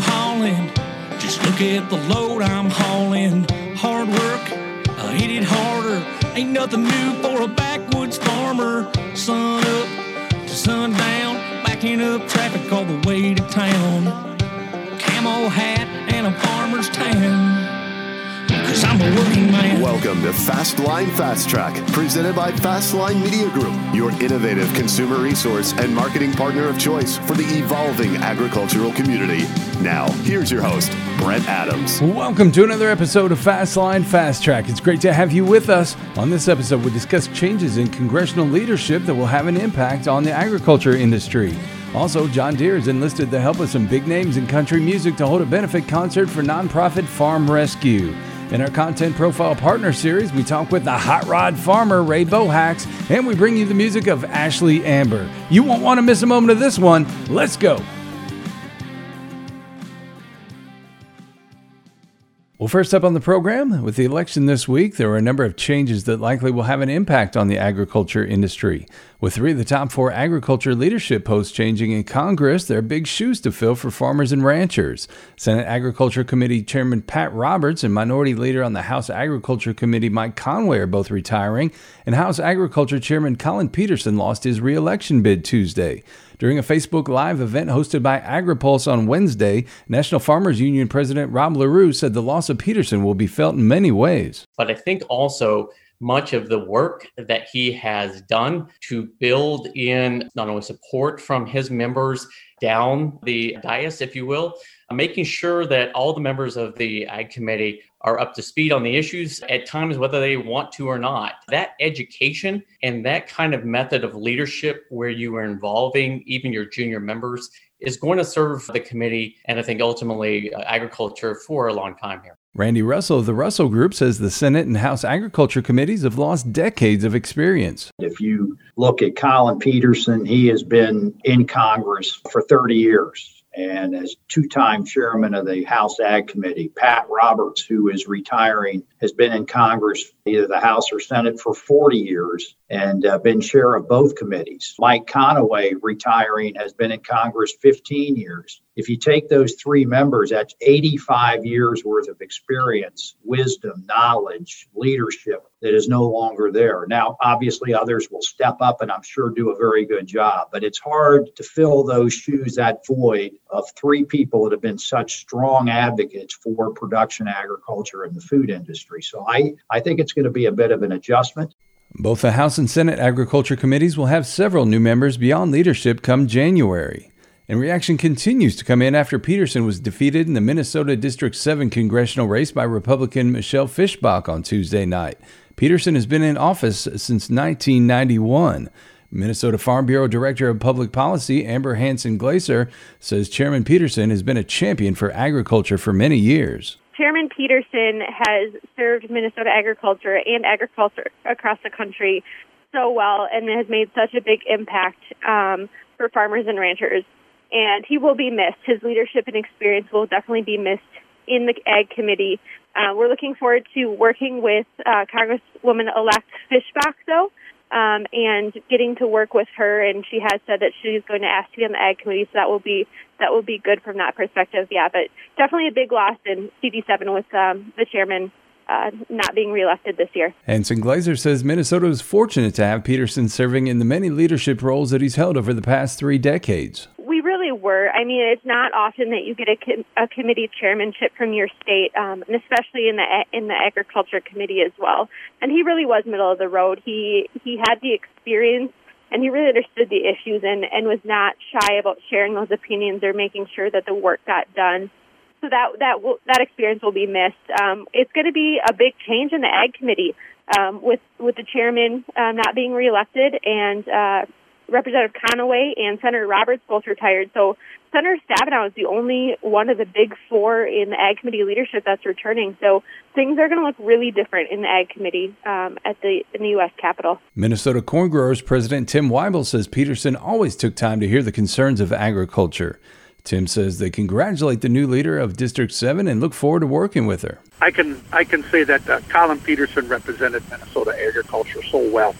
Holland. Just look at the load I'm hauling. Hard work, I hit it harder. Ain't nothing new for a backwoods farmer. Sun up to sundown, backing up traffic all the way to town. Camo hat and a farmer's tan. Welcome to Fastline Fast Track, presented by Fastline Media Group, your innovative consumer resource and marketing partner of choice for the evolving agricultural community. Now, here's your host, Brent Adams. Welcome to another episode of Fastline Fast Track. It's great to have you with us. On this episode, we discuss changes in congressional leadership that will have an impact on the agriculture industry. Also, John Deere has enlisted the help of some big names in country music to hold a benefit concert for nonprofit Farm Rescue. In our Content Profile Partner Series, we talk with the hot rod farmer Ray Bohacz, and we bring you the music of Ashley Amber. You won't want to miss a moment of this one. Let's go. Well, first up on the program, with the election this week, there are a number of changes that likely will have an impact on the agriculture industry. With three of the top four agriculture leadership posts changing in Congress, there are big shoes to fill for farmers and ranchers. Senate Agriculture Committee Chairman Pat Roberts and Minority Leader on the House Agriculture Committee Mike Conaway are both retiring, and House Agriculture Chairman Collin Peterson lost his reelection bid Tuesday. During a Facebook Live event hosted by AgriPulse on Wednesday, National Farmers Union President Rob Larew said the loss of Peterson will be felt in many ways. But I think also much of the work that he has done to build in not only support from his members down the dais, if you will, making sure that all the members of the Ag Committee are up to speed on the issues at times, whether they want to or not. That education and that kind of method of leadership where you are involving even your junior members is going to serve the committee and I think ultimately uh, agriculture for a long time here. Randy Russell of the Russell Group says the Senate and House Agriculture Committees have lost decades of experience. If you look at Collin Peterson, he has been in Congress for 30 years and as two time chairman of the House Ag Committee. Pat Roberts, who is retiring, has been in Congress, either the House or Senate, for 40 years and uh, been chair of both committees. Mike Conaway, retiring, has been in Congress 15 years. If you take those three members, that's 85 years worth of experience, wisdom, knowledge, leadership that is no longer there. Now, obviously, others will step up and I'm sure do a very good job, but it's hard to fill those shoes, that void of three people that have been such strong advocates for production agriculture and the food industry. So I, I think it's going to be a bit of an adjustment. Both the House and Senate Agriculture Committees will have several new members beyond leadership come January. And reaction continues to come in after Peterson was defeated in the Minnesota District 7 congressional race by Republican Michelle Fischbach on Tuesday night. Peterson has been in office since 1991. Minnesota Farm Bureau Director of Public Policy Amber Hanson Glaser says Chairman Peterson has been a champion for agriculture for many years. Chairman Peterson has served Minnesota agriculture and agriculture across the country so well and has made such a big impact um, for farmers and ranchers. And he will be missed. His leadership and experience will definitely be missed in the Ag Committee. Uh, we're looking forward to working with uh, Congresswoman-elect Fischbach, though, um, and getting to work with her. And she has said that she's going to ask to be on the Ag Committee, so that will be that will be good from that perspective. Yeah, but definitely a big loss in CD7 with um, the chairman uh, not being reelected this year. Hanson Glaser says Minnesota is fortunate to have Peterson serving in the many leadership roles that he's held over the past three decades. We really were. I mean, it's not often that you get a, com- a committee chairmanship from your state, um, and especially in the in the agriculture committee as well. And he really was middle of the road. He he had the experience and he really understood the issues and, and was not shy about sharing those opinions or making sure that the work got done. So that that will, that experience will be missed. Um, it's going to be a big change in the ag committee um, with with the chairman uh, not being reelected and uh, Representative Conaway and Senator Roberts both retired. So Senator Stabenow is the only one of the big four in the Ag Committee leadership that's returning. So things are going to look really different in the Ag Committee um, at the in the U.S. Capitol. Minnesota Corn Growers President Tim Weibel says Peterson always took time to hear the concerns of agriculture. Tim says they congratulate the new leader of District 7 and look forward to working with her. I can I can say that uh, Collin Peterson represented Minnesota agriculture so well.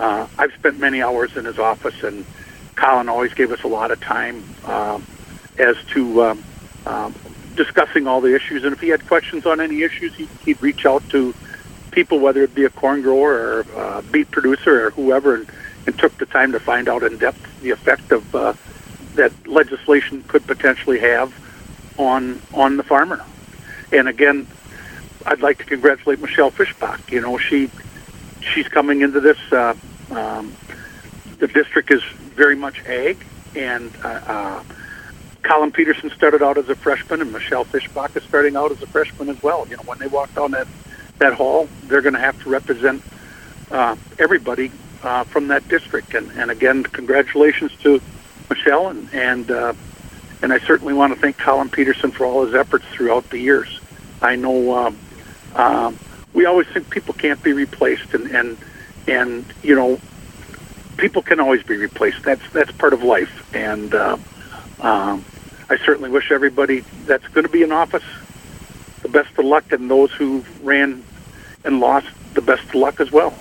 Uh, I've spent many hours in his office, and Collin always gave us a lot of time uh, as to um, um, discussing all the issues. And if he had questions on any issues, he, he'd reach out to people, whether it be a corn grower or a beet producer or whoever, and, and took the time to find out in depth the effect of uh, that legislation could potentially have on on the farmer. And again, I'd like to congratulate Michelle Fischbach. You know, she she's coming into this. Uh, um, the district is very much ag, and uh, uh, Collin Peterson started out as a freshman, and Michelle Fischbach is starting out as a freshman as well. You know, when they walk down that that hall, they're going to have to represent uh, everybody uh, from that district. And, and again, congratulations to Michelle, and and uh, and I certainly want to thank Collin Peterson for all his efforts throughout the years. I know um, um, we always think people can't be replaced, and and and you know, people can always be replaced. That's that's part of life, and uh, um, I certainly wish everybody that's going to be in office the best of luck, and those who ran and lost the best of luck as well.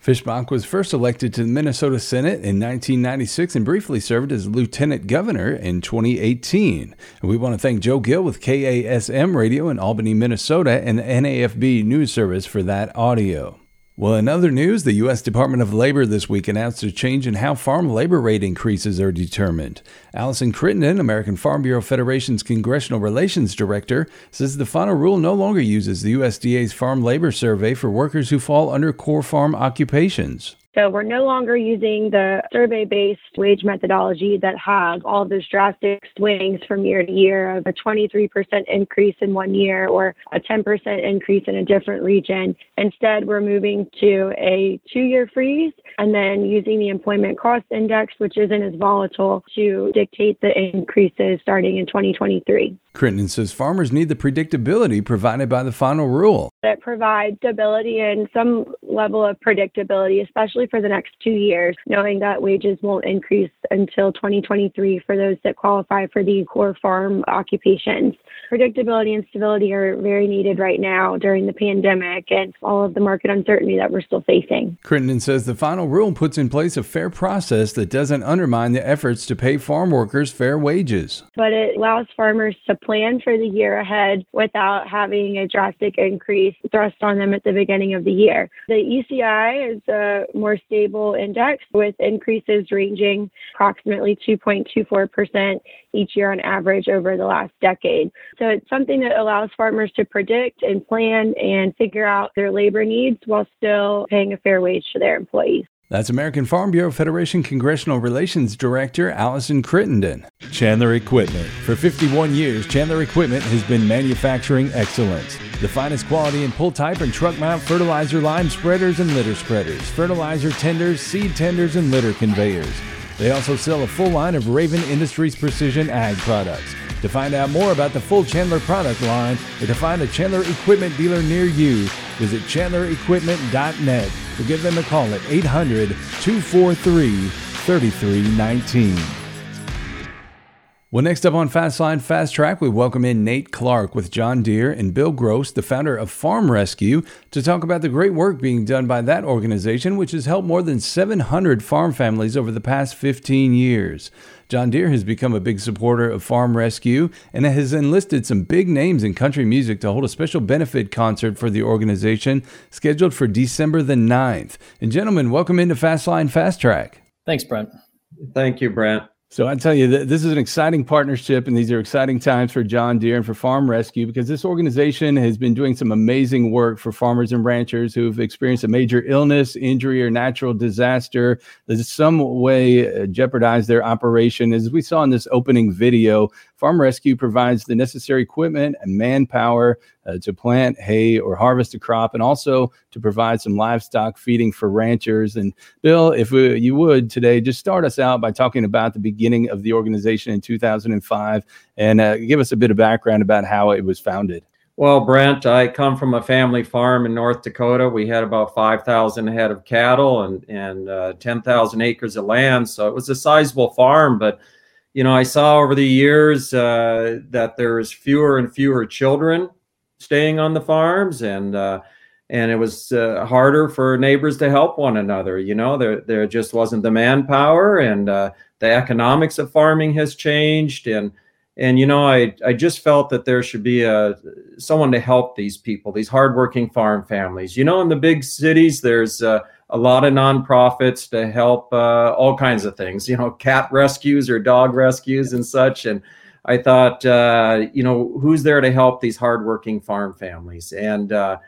Fischbach was first elected to the Minnesota Senate in 1996 and briefly served as lieutenant governor in 2018. And we want to thank Joe Gill with KASM Radio in Albany, Minnesota, and the NAFB News Service for that audio. Well, in other news, the U.S. Department of Labor this week announced a change in how farm labor rate increases are determined. Allison Crittenden, American Farm Bureau Federation's Congressional Relations Director, says the final rule no longer uses the USDA's Farm Labor Survey for workers who fall under core farm occupations. So we're no longer using the survey based wage methodology that has all those drastic swings from year to year of a 23% increase in one year or a 10% increase in a different region. Instead, we're moving to a two year freeze and then using the employment cost index, which isn't as volatile, to dictate the increases starting in 2023. Crittenden says farmers need the predictability provided by the final rule. It provides stability and some level of predictability, especially for the next two years, knowing that wages won't increase until 2023 for those that qualify for the core farm occupations. Predictability and stability are very needed right now during the pandemic and all of the market uncertainty that we're still facing. Crittenden says the final rule puts in place a fair process that doesn't undermine the efforts to pay farm workers fair wages. But it allows farmers to plan for the year ahead without having a drastic increase thrust on them at the beginning of the year. The ECI is a more stable index with increases ranging approximately 2.24% each year on average over the last decade. So it's something that allows farmers to predict and plan and figure out their labor needs while still paying a fair wage to their employees. That's American Farm Bureau Federation Congressional Relations Director Allison Crittenden. Chandler Equipment. For 51 years, Chandler Equipment has been manufacturing excellence. The finest quality in pull type and truck mount fertilizer lime spreaders and litter spreaders, fertilizer tenders, seed tenders, and litter conveyors. They also sell a full line of Raven Industries precision ag products. To find out more about the full Chandler product line or to find a Chandler equipment dealer near you, visit chandlerequipment.net or give them a call at 800 243 3319. Well, next up on Fastline Fast Track, we welcome in Nate Clark with John Deere and Bill Gross, the founder of Farm Rescue, to talk about the great work being done by that organization, which has helped more than 700 farm families over the past 15 years. John Deere has become a big supporter of Farm Rescue and has enlisted some big names in country music to hold a special benefit concert for the organization scheduled for December the 9th. And gentlemen, welcome into Fastline Fast Track. Thanks, Brent. Thank you, Brent. So I tell you, this is an exciting partnership, and these are exciting times for John Deere and for Farm Rescue because this organization has been doing some amazing work for farmers and ranchers who've experienced a major illness, injury, or natural disaster that in some way uh, jeopardized their operation. As we saw in this opening video, Farm Rescue provides the necessary equipment and manpower uh, to plant hay or harvest a crop, and also to provide some livestock feeding for ranchers. And Bill, if we, you would today, just start us out by talking about the beginning of the organization in 2005 and uh, give us a bit of background about how it was founded. Well, Brent, I come from a family farm in North Dakota. We had about 5,000 head of cattle and, and uh, 10,000 acres of land. So it was a sizable farm, but you know, I saw over the years uh, that there's fewer and fewer children staying on the farms, and uh, and it was uh, harder for neighbors to help one another. You know, there there just wasn't the manpower, and uh, the economics of farming has changed, and and you know i i just felt that there should be a someone to help these people these hardworking farm families you know in the big cities there's uh, a lot of nonprofits to help uh, all kinds of things you know cat rescues or dog rescues and such. And i thought uh, you know who's there to help these hardworking farm families? And uh,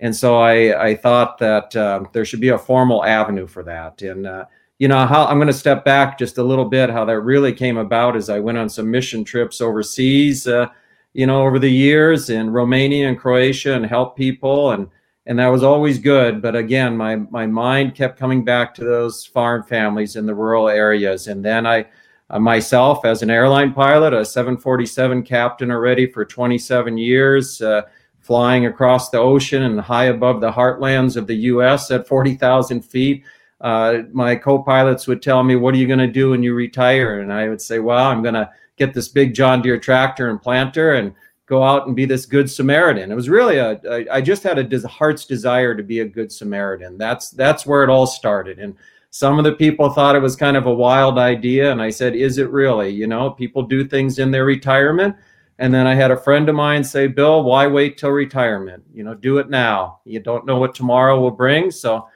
and so i i thought that um, there should be a formal avenue for that. And uh, you know how i'm going to step back just a little bit. How that really came about as i went on some mission trips overseas uh, you know over the years in romania and croatia and help people. And and that was always good but again my my mind kept coming back to those farm families in the rural areas and then i uh, myself as an airline pilot a 747 captain already for 27 years uh, flying across the ocean and high above the heartlands of the us at 40000 feet uh, my co-pilots would tell me, "What are you going to do when you retire?" And I would say, "Well, I'm going to get this big John Deere tractor and planter and go out and be this good Samaritan." It was really a I just had a des- heart's desire to be a good Samaritan. That's that's where it all started. And some of the people thought it was kind of a wild idea, and I said, "Is it really?" You know, people do things in their retirement. And then I had a friend of mine say, Bill, why wait till retirement? You know, do it now. You don't know what tomorrow will bring. So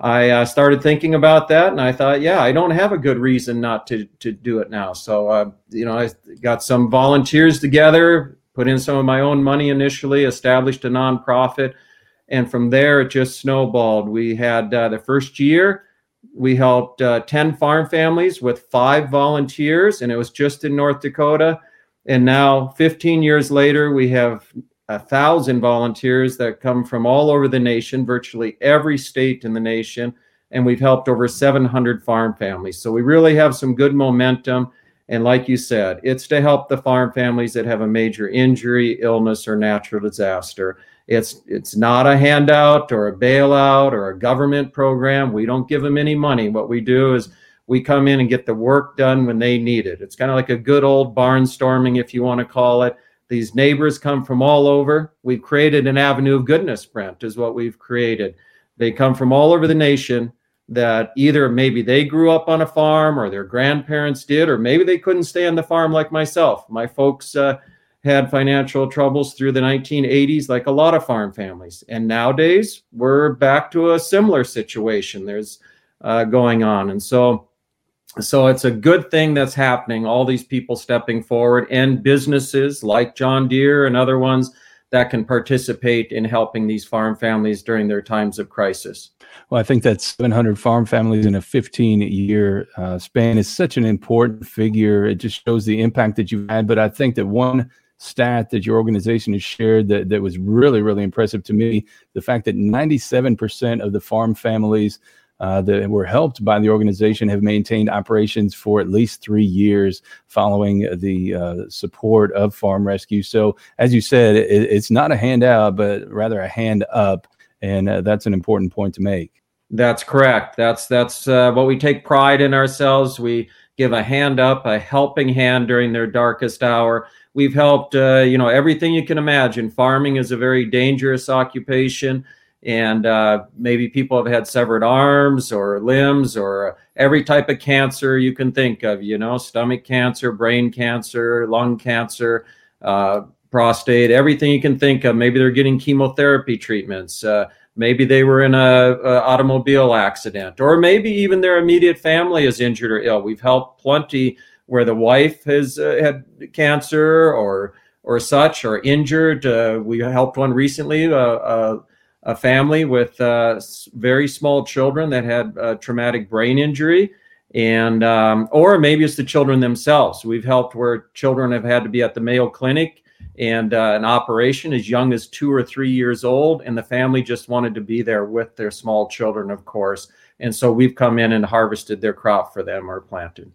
I uh, started thinking about that, and I thought, yeah, I don't have a good reason not to to do it now. So, uh, you know, I got some volunteers together, put in some of my own money initially, established a nonprofit, and from there it just snowballed. We had uh, the first year, we helped uh, ten farm families with five volunteers, and it was just in North Dakota. And now, 15 years later, we have a thousand volunteers that come from all over the nation, virtually every state in the nation, and we've helped over 700 farm families. So we really have some good momentum. And like you said, it's to help the farm families that have a major injury, illness, or natural disaster. It's it's not a handout or a bailout or a government program. We don't give them any money. What we do is we come in and get the work done when they need it. It's kind of like a good old barnstorming, if you want to call it these neighbors come from all over. We've created an avenue of goodness, Brent, is what we've created. They come from all over the nation that either maybe they grew up on a farm or their grandparents did, or maybe they couldn't stay on the farm like myself. My folks uh, had financial troubles through the 1980s, like a lot of farm families. And nowadays, we're back to a similar situation. There's uh, going on. And so, so it's a good thing that's happening all these people stepping forward and businesses like john deere and other ones that can participate in helping these farm families during their times of crisis. Well i think that 700 farm families in a 15 year uh, span is such an important figure. It just shows the impact that you've had but i think that one stat that your organization has shared that, that was really really impressive to me the fact that 97% of the farm families uh, that were helped by the organization have maintained operations for at least three years following the uh, support of Farm Rescue. So, as you said, it, it's not a handout, but rather a hand up, and uh, that's an important point to make. That's correct. That's that's uh, what we take pride in ourselves. We give a hand up, a helping hand during their darkest hour. We've helped, uh, you know, everything you can imagine. Farming is a very dangerous occupation and uh, maybe people have had severed arms or limbs or every type of cancer you can think of you know stomach cancer brain cancer lung cancer uh, prostate everything you can think of. Maybe they're getting chemotherapy treatments uh, maybe they were in a, a, automobile accident or maybe even their immediate family is injured or ill. We've helped plenty where the wife has uh, had cancer or or such or injured. Uh, we helped one recently uh, a family with uh, very small children that had a traumatic brain injury. And um, or maybe it's the children themselves. We've helped where children have had to be at the mayo clinic and uh, an operation as young as two or three years old. And the family just wanted to be there with their small children of course. And so we've come in and harvested their crop for them or planted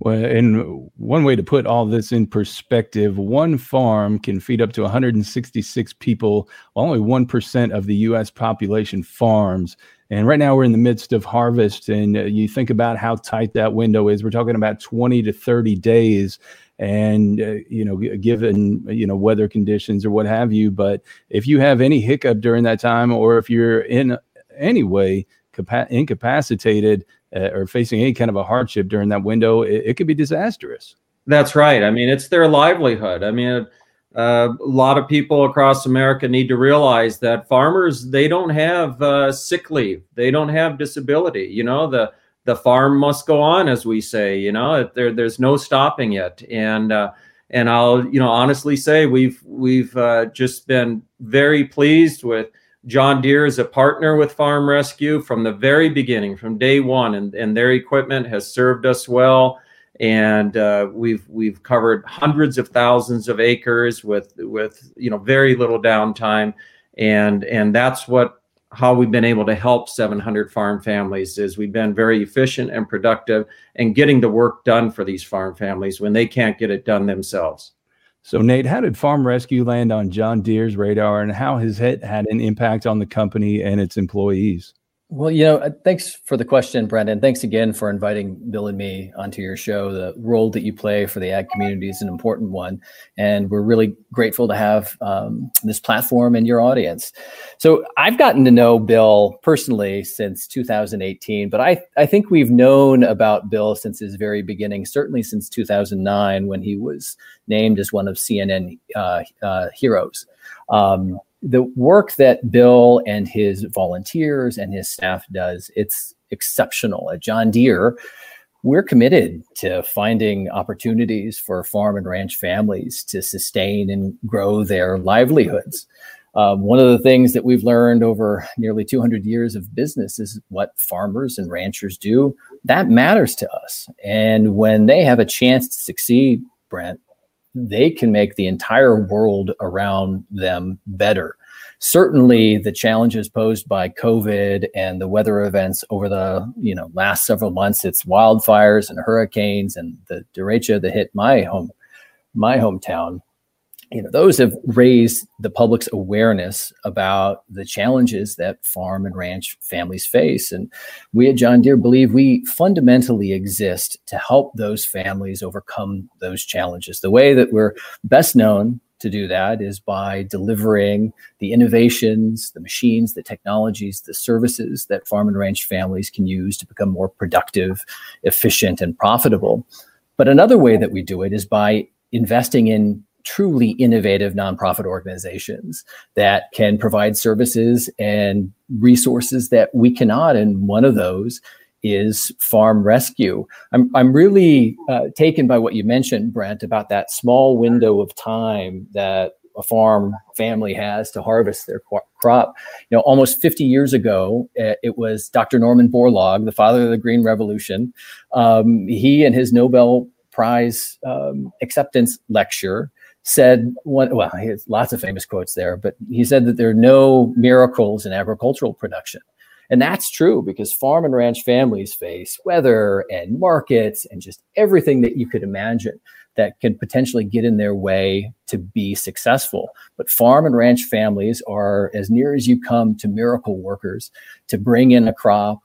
well, and one way to put all this in perspective, one farm can feed up to 166 people. Only 1% of the U.S. population farms. And right now we're in the midst of harvest, and uh, you think about how tight that window is. We're talking about 20 to 30 days, and uh, you know, given you know weather conditions or what have you. But if you have any hiccup during that time, or if you're in any way capa- incapacitated, uh, or facing any kind of a hardship during that window, it, it could be disastrous. That's right. I mean, it's their livelihood. I mean, uh, a lot of people across America need to realize that farmers they don't have uh, sick leave, they don't have disability. You know, the the farm must go on, as we say. You know, there there's no stopping it, and uh, and I'll you know honestly say we've we've uh, just been very pleased with John Deere is a partner with Farm Rescue from the very beginning, from day one, and and their equipment has served us well and uh, we've we've covered hundreds of thousands of acres with with you know very little downtime, and and that's what how we've been able to help 700 farm families is we've been very efficient and productive and getting the work done for these farm families when they can't get it done themselves. So, Nate, how did Farm Rescue land on John Deere's radar and how has it had an impact on the company and its employees? Well, you know, uh, thanks for the question, Brendan. Thanks again for inviting Bill and me onto your show. The role that you play for the ag community is an important one, and we're really grateful to have um, this platform and your audience. So, I've gotten to know Bill personally since 2018, but I I think we've known about Bill since his very beginning. Certainly since 2009, when he was named as one of CNN uh, uh, heroes. Um, the work that Bill and his volunteers and his staff does, it's exceptional. At John Deere, we're committed to finding opportunities for farm and ranch families to sustain and grow their livelihoods. Um, one of the things that we've learned over nearly 200 years of business is what farmers and ranchers do. That matters to us. And when they have a chance to succeed, Brent, they can make the entire world around them better. Certainly, the challenges posed by COVID and the weather events over the you know last several months, it's wildfires and hurricanes and the derecho that hit my home, my hometown. You know, those have raised the public's awareness about the challenges that farm and ranch families face. And we at John Deere believe we fundamentally exist to help those families overcome those challenges. The way that we're best known to do that is by delivering the innovations, the machines, the technologies, the services that farm and ranch families can use to become more productive, efficient, and profitable. But another way that we do it is by investing in truly innovative nonprofit organizations that can provide services and resources that we cannot. And one of those is farm rescue. I'm, I'm really uh, taken by what you mentioned, Brent, about that small window of time that a farm family has to harvest their crop. You know, almost 50 years ago, uh, it was Dr. Norman Borlaug, the father of the Green Revolution. Um, he and his Nobel Prize um, acceptance lecture said well he has lots of famous quotes there but he said that there are no miracles in agricultural production and that's true because farm and ranch families face weather and markets and just everything that you could imagine that can potentially get in their way to be successful. But farm and ranch families are as near as you come to miracle workers to bring in a crop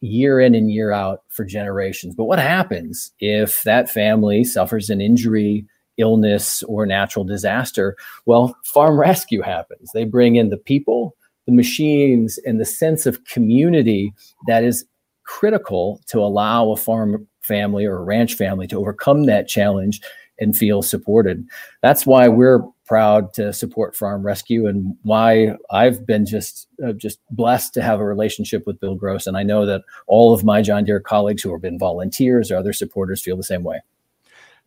year in and year out for generations. But what happens if that family suffers an injury, illness, or natural disaster? Well, farm rescue happens. They bring in the people the machines and the sense of community that is critical to allow a farm family or a ranch family to overcome that challenge and feel supported. That's why we're proud to support Farm Rescue and why I've been just uh, just blessed to have a relationship with Bill Gross and I know that all of my John Deere colleagues who have been volunteers or other supporters feel the same way.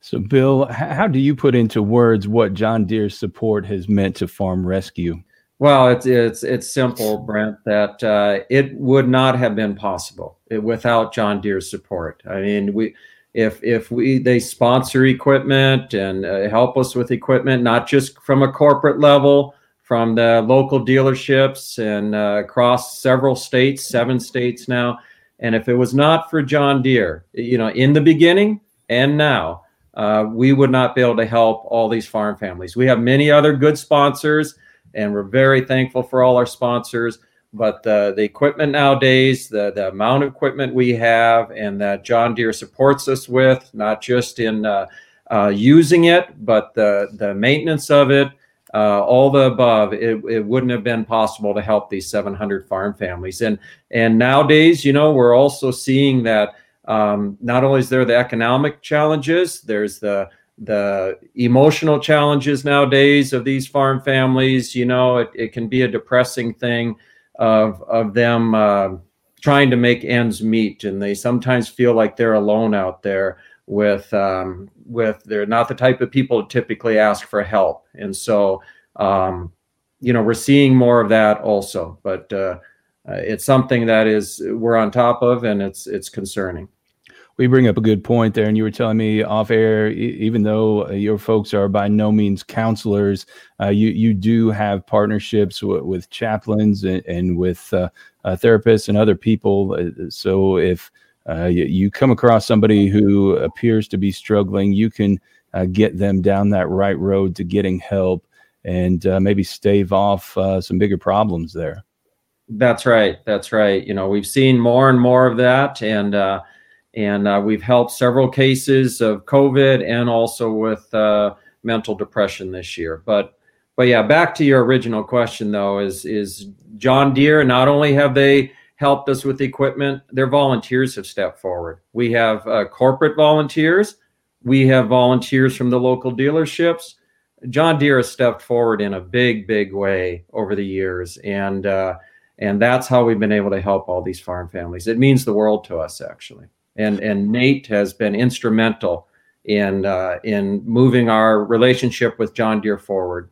So Bill, how do you put into words what John Deere's support has meant to Farm Rescue? Well, it's it's it's simple, Brent. That uh, it would not have been possible without John Deere's support. I mean, we if if we they sponsor equipment and uh, help us with equipment, not just from a corporate level, from the local dealerships and uh, across several states, seven states now. And if it was not for John Deere, you know, in the beginning and now, uh, we would not be able to help all these farm families. We have many other good sponsors and we're very thankful for all our sponsors. But the, the equipment nowadays, the, the amount of equipment we have, and that John Deere supports us with, not just in uh, uh, using it, but the, the maintenance of it, uh, all the above, it, it wouldn't have been possible to help these 700 farm families. And and nowadays, you know, we're also seeing that um, not only is there the economic challenges, there's the the emotional challenges nowadays of these farm families. You know, it, it can be a depressing thing of of them uh, trying to make ends meet, and they sometimes feel like they're alone out there with um, with they're not the type of people to typically ask for help, and so um, you know we're seeing more of that also, but. Uh, uh, it's something that is we're on top of, and it's it's concerning. We bring up a good point there and you were telling me off air even though uh, your folks are by no means counselors uh, you you do have partnerships w- with chaplains and, and with uh, uh, therapists and other people. Uh, so if you, you, come across somebody who appears to be struggling you can get them down that right road to getting help and maybe stave off some bigger problems there that's right that's right you know we've seen more and more of that and uh, and uh, we've helped several cases of COVID and also with uh, mental depression this year. But but yeah, back to your original question though, is is John Deere not only have they helped us with equipment, their volunteers have stepped forward. We have uh, corporate volunteers, we have volunteers from the local dealerships. John Deere has stepped forward in a big, big way over the years, and uh, and that's how we've been able to help all these farm families. It means the world to us, actually and and Nate has been instrumental in uh, in moving our relationship with John Deere forward.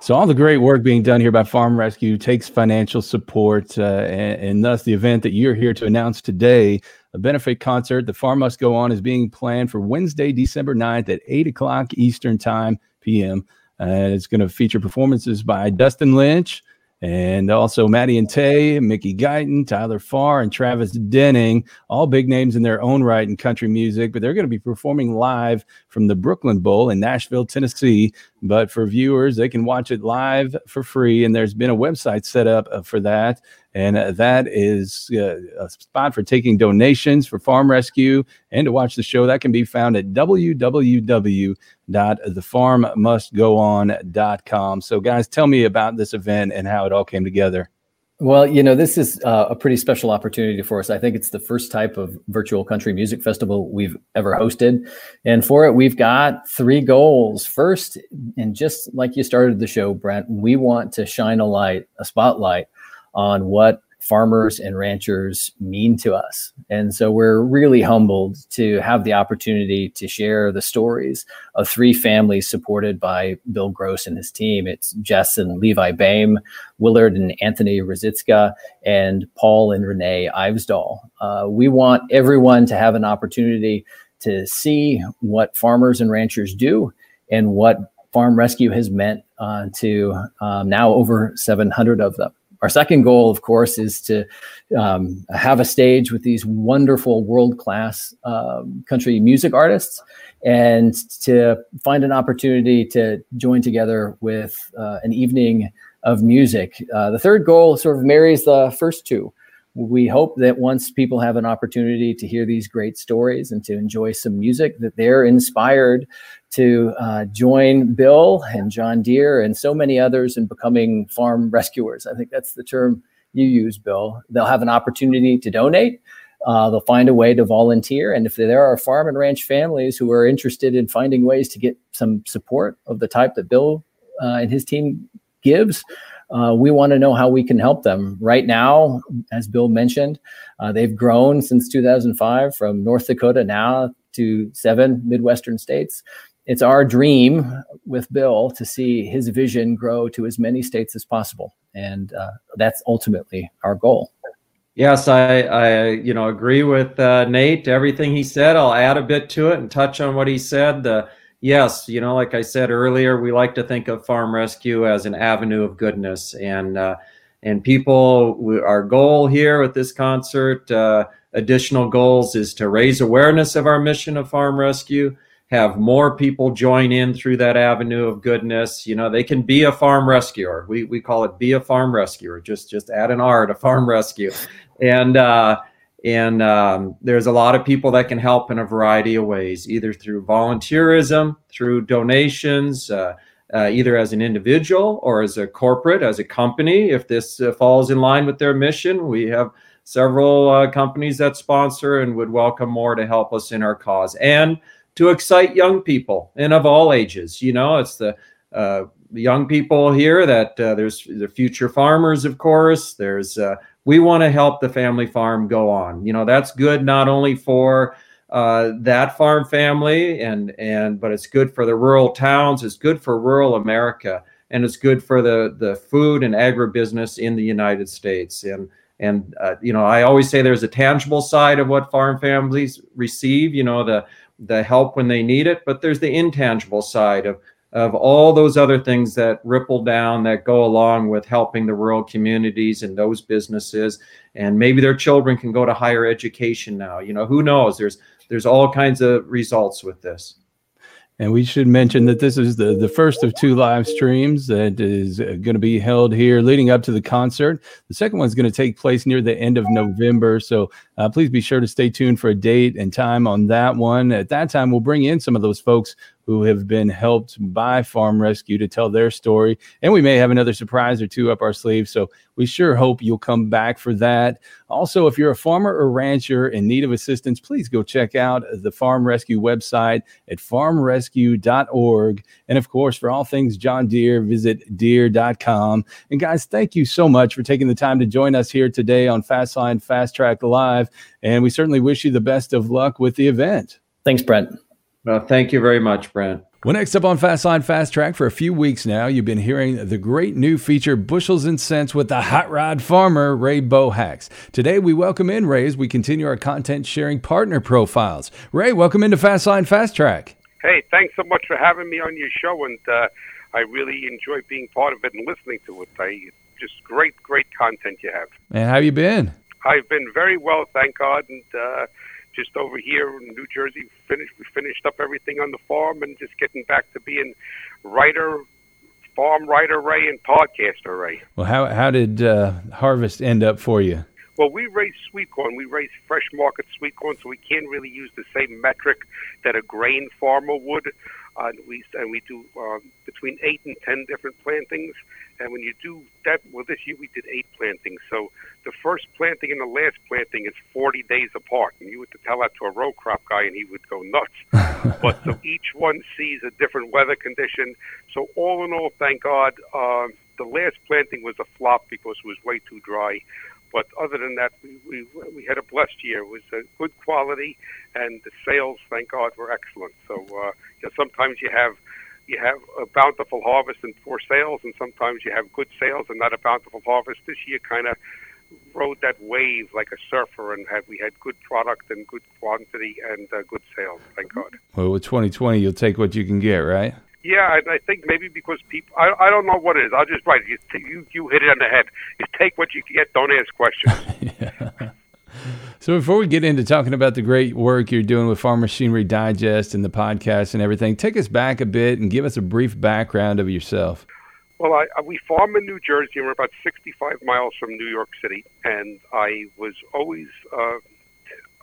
So all the great work being done here by Farm Rescue takes financial support, uh, and, and, thus the event that you're here to announce today, a benefit concert, "The Farm Must Go On," is being planned for Wednesday, December 9th at 8 o'clock Eastern Time p.m. Uh, it's going to feature performances by Dustin Lynch, and also Maddie and Tae, Mickey Guyton, Tyler Farr, and Travis Denning, all big names in their own right in country music, but they're going to be performing live from the Brooklyn Bowl in Nashville, Tennessee. But for viewers, they can watch it live for free, and there's been a website set up uh, for that. And uh, that is uh, a spot for taking donations for farm rescue and to watch the show. That can be found at www.thefarmmustgoon.com. So, guys, tell me about this event and how it all came together. Well, you know, this is uh, a pretty special opportunity for us. I think it's the first type of virtual country music festival we've ever hosted. And for it, we've got three goals. First, and just like you started the show, Brent, we want to shine a light, a spotlight on what farmers and ranchers mean to us. And so we're really humbled to have the opportunity to share the stories of three families supported by Bill Gross and his team. It's Jess and Levi Bame, Willard and Anthony Rosicka, and Paul and Renee Ivesdahl. Uh, we want everyone to have an opportunity to see what farmers and ranchers do and what farm rescue has meant uh, to um, now over 700 of them. Our second goal, of course, is to um, have a stage with these wonderful world class um, country music artists and to find an opportunity to join together with uh, an evening of music. Uh, the third goal sort of marries the first two we hope that once people have an opportunity to hear these great stories and to enjoy some music, that they're inspired to uh, join Bill and John Deere and so many others in becoming farm rescuers. I think that's the term you use, Bill. They'll have an opportunity to donate. Uh, they'll find a way to volunteer. And if there are farm and ranch families who are interested in finding ways to get some support of the type that Bill uh, and his team gives, uh, we want to know how we can help them. Right now, as Bill mentioned, uh, they've grown since 2005 from North Dakota now to seven Midwestern states. It's our dream with Bill to see his vision grow to as many states as possible, and uh, that's ultimately our goal. Yes, I, I you know agree with uh, Nate. Everything he said, I'll add a bit to it and touch on what he said. The yes, you know, like I said earlier, we like to think of farm rescue as an avenue of goodness, and uh, and people. We, our goal here with this concert, uh, additional goals, is to raise awareness of our mission of farm rescue. Have more people join in through that avenue of goodness. You know, they can be a farm rescuer. We we call it be a farm rescuer. Just just add an R to farm rescue, and. Uh, and um, there's a lot of people that can help in a variety of ways, either through volunteerism, through donations, uh, uh, either as an individual or as a corporate, as a company. If this uh, falls in line with their mission, we have several uh, companies that sponsor and would welcome more to help us in our cause and to excite young people and of all ages. You know, it's the uh, young people here that uh, there's the future farmers, of course. There's we want to help the family farm go on. You know, that's good not only for uh, that farm family and and but it's good for the rural towns. It's good for rural America, and it's good for the the food and agribusiness in the United States. And and uh, you know, I always say there's a tangible side of what farm families receive. You know, the the help when they need it, but there's the intangible side of of all those other things that ripple down that go along with helping the rural communities and those businesses and maybe their children can go to higher education now you know who knows there's there's all kinds of results with this and we should mention that this is the, the first of two live streams that is going to be held here leading up to the concert. The second one's going to take place near the end of November. So uh, please be sure to stay tuned for a date and time on that one. At that time, we'll bring in some of those folks who have been helped by Farm Rescue to tell their story. And we may have another surprise or two up our sleeve. So we sure hope you'll come back for that. Also, if you're a farmer or rancher in need of assistance, please go check out the Farm Rescue website at farmrescue.org. And of course, for all things John Deere, visit deere.com. And guys, thank you so much for taking the time to join us here today on Fastline Fast Track Live. And we certainly wish you the best of luck with the event. Thanks, Brent. Well, thank you very much, Brent. Well, next up on Fastline Fast Track, for a few weeks now, you've been hearing the great new feature, Bushels and Cents, with the hot rod farmer, Ray Bohacz. Today, we welcome in Ray as we continue our content sharing partner profiles. Ray, welcome into Fastline Fast Track. Hey, thanks so much for having me on your show, and uh, I really enjoy being part of it and listening to it. I, just great, great content you have. And how you been? I've been very well, thank God, and uh, just over here in New Jersey. Finished, we finished up everything on the farm and just getting back to being writer, farm writer Ray, and podcaster Ray. Well, how how did uh, harvest end up for you? Well, we raise sweet corn. We raise fresh market sweet corn, so we can't really use the same metric that a grain farmer would. Uh, we and we do uh, between eight and ten different plantings. And when you do that, well, this year we did eight plantings. So the first planting and the last planting is 40 days apart. And you would tell that to a row crop guy, and he would go nuts. but so each one sees a different weather condition. So all in all, thank God, uh, the last planting was a flop because it was way too dry. But other than that, we, we, we had a blessed year. It was a good quality, and the sales, thank God, were excellent. So uh, you know, sometimes you have you have a bountiful harvest and poor sales, and sometimes you have good sales and not a bountiful harvest. This year, kind of rode that wave like a surfer, and had we had good product and good quantity and uh, good sales. Thank God. Well, with 2020, you'll take what you can get, right? Yeah, and I think maybe because people, I, I don't know what it is. I'll just write. You, you you hit it on the head. You take what you can get. Don't ask questions. yeah. So before we get into talking about the great work you're doing with Farm Machinery Digest and the podcast and everything, take us back a bit and give us a brief background of yourself. Well, I, we farm in New Jersey. We're about 65 miles from New York City, and I was always uh,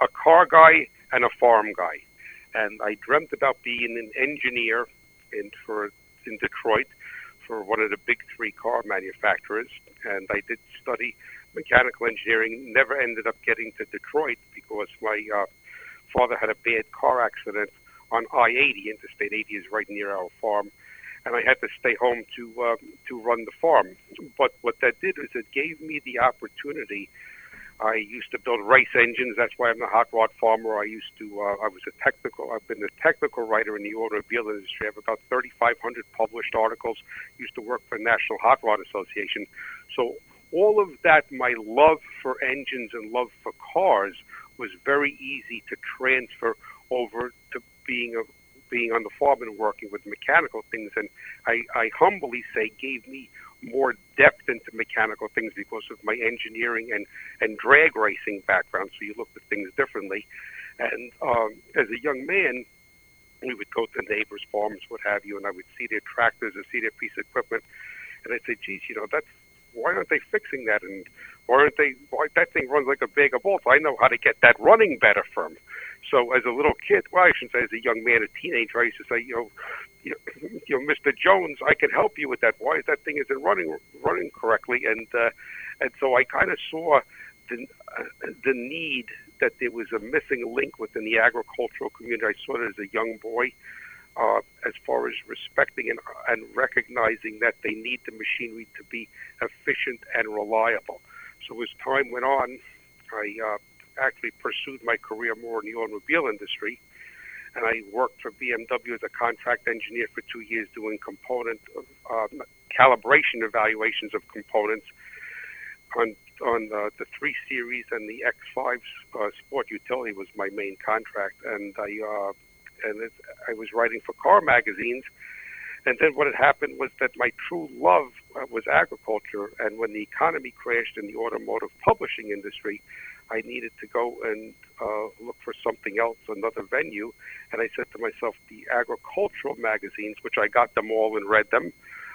a car guy and a farm guy. And I dreamt about being an engineer in for in Detroit for one of the big three car manufacturers, and I did study mechanical engineering. Never ended up getting to Detroit because my uh, father had a bad car accident on I-80. Interstate 80 is right near our farm, and I had to stay home to uh, to run the farm. But what that did is it gave me the opportunity I used to build race engines. That's why I'm a hot rod farmer. I used to. Uh, I was a technical. I've been a technical writer in the automobile industry. I have about 3,500 published articles. Used to work for the National Hot Rod Association. So all of that, my love for engines and love for cars, was very easy to transfer over to being a being on the farm and working with mechanical things. And I, I humbly say, gave me more depth into mechanical things because of my engineering and, and drag racing background. So you look at things differently. And um, as a young man, we would go to neighbors' farms, what have you, and I would see their tractors or see their piece of equipment, and I'd say, "Geez, you know, that's why aren't they fixing that? And why aren't they? Why that thing runs like a bag of bolts? I know how to get that running better them." So as a little kid, well, I shouldn't say as a young man, a teenager, I used to say, you know, you you know, Mr. Jones, I can help you with that. Why is that thing isn't running running correctly? And uh, and so I kind of saw the, uh, the need that there was a missing link within the agricultural community. I saw it as a young boy, uh, as far as respecting and, and recognizing that they need the machinery to be efficient and reliable. So as time went on, I uh, actually pursued my career more in the automobile industry, and I worked for BMW as a contract engineer for two years doing component uh, calibration evaluations of components on on uh, the three series and the X5 uh, Sport Utility was my main contract, and I uh, and it, I was writing for car magazines. And then what had happened was that my true love uh, was agriculture, and when the economy crashed in the automotive publishing industry, I needed to go and uh, look for something else, another venue. And I said to myself, the agricultural magazines, which I got them all and read them,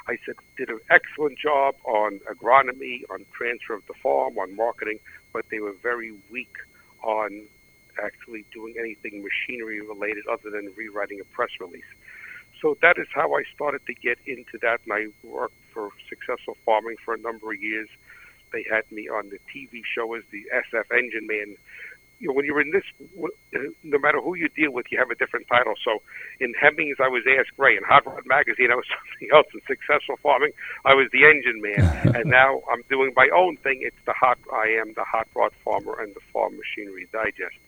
I said did an excellent job on agronomy, on transfer of the farm, on marketing, but they were very weak on actually doing anything machinery related other than rewriting a press release. So that is how I started to get into that, and I worked for Successful Farming for a number of years. They had me on the TV show as the SF Engine Man, you know, when you're in this, no matter who you deal with, you have a different title. So in Hemmings, I was Ask Ray. In Hot Rod Magazine, I was something else. In Successful Farming, I was the engine man. and now I'm doing my own thing. It's the hot, I am the Hot Rod Farmer and the Farm Machinery Digest.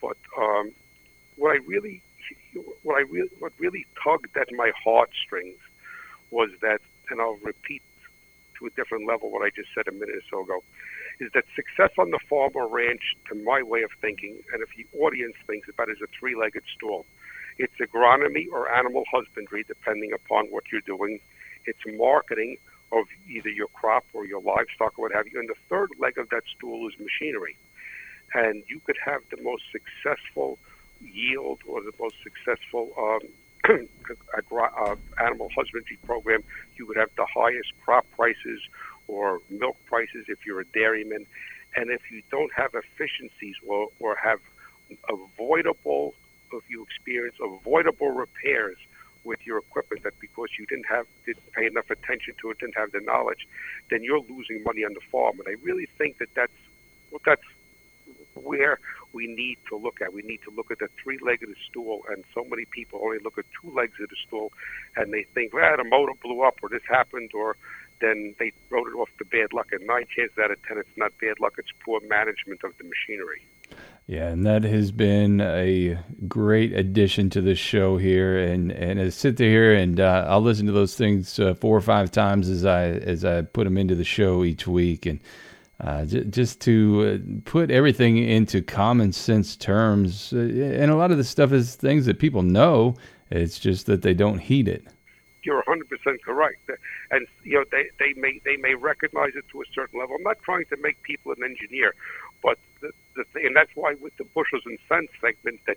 But um, what I really, what I really, what really tugged at my heartstrings was that, and I'll repeat to a different level what I just said a minute or so ago is that success on the farm or ranch, to my way of thinking, and if the audience thinks about it, is a three-legged stool. It's agronomy or animal husbandry, depending upon what you're doing. It's marketing of either your crop or your livestock or what have you. And the third leg of that stool is machinery. And you could have the most successful yield or the most successful um, uh, animal husbandry program. You would have the highest crop prices or milk prices if you're a dairyman. And if you don't have efficiencies or, or have avoidable, if you experience avoidable repairs with your equipment that because you didn't have didn't pay enough attention to it, didn't have the knowledge, then you're losing money on the farm. And I really think that that's well, that's where we need to look at. We need to look at the three-legged stool, and so many people only look at two legs of the stool, and they think, well, the motor blew up, or this happened, or then they wrote it off to bad luck. And nine chances out of ten, it's not bad luck; it's poor management of the machinery. Yeah, and that has been a great addition to the show here. And and I sit there and uh, I'll listen to those things uh, four or five times as I as I put them into the show each week, and uh, j- just to uh, put everything into common sense terms. Uh, and a lot of the stuff is things that people know. It's just that they don't heed it you're 100% correct. And you know they, they may they may recognize it to a certain level. I'm not trying to make people an engineer, but the, the thing, and that's why with the bushels and cents segment that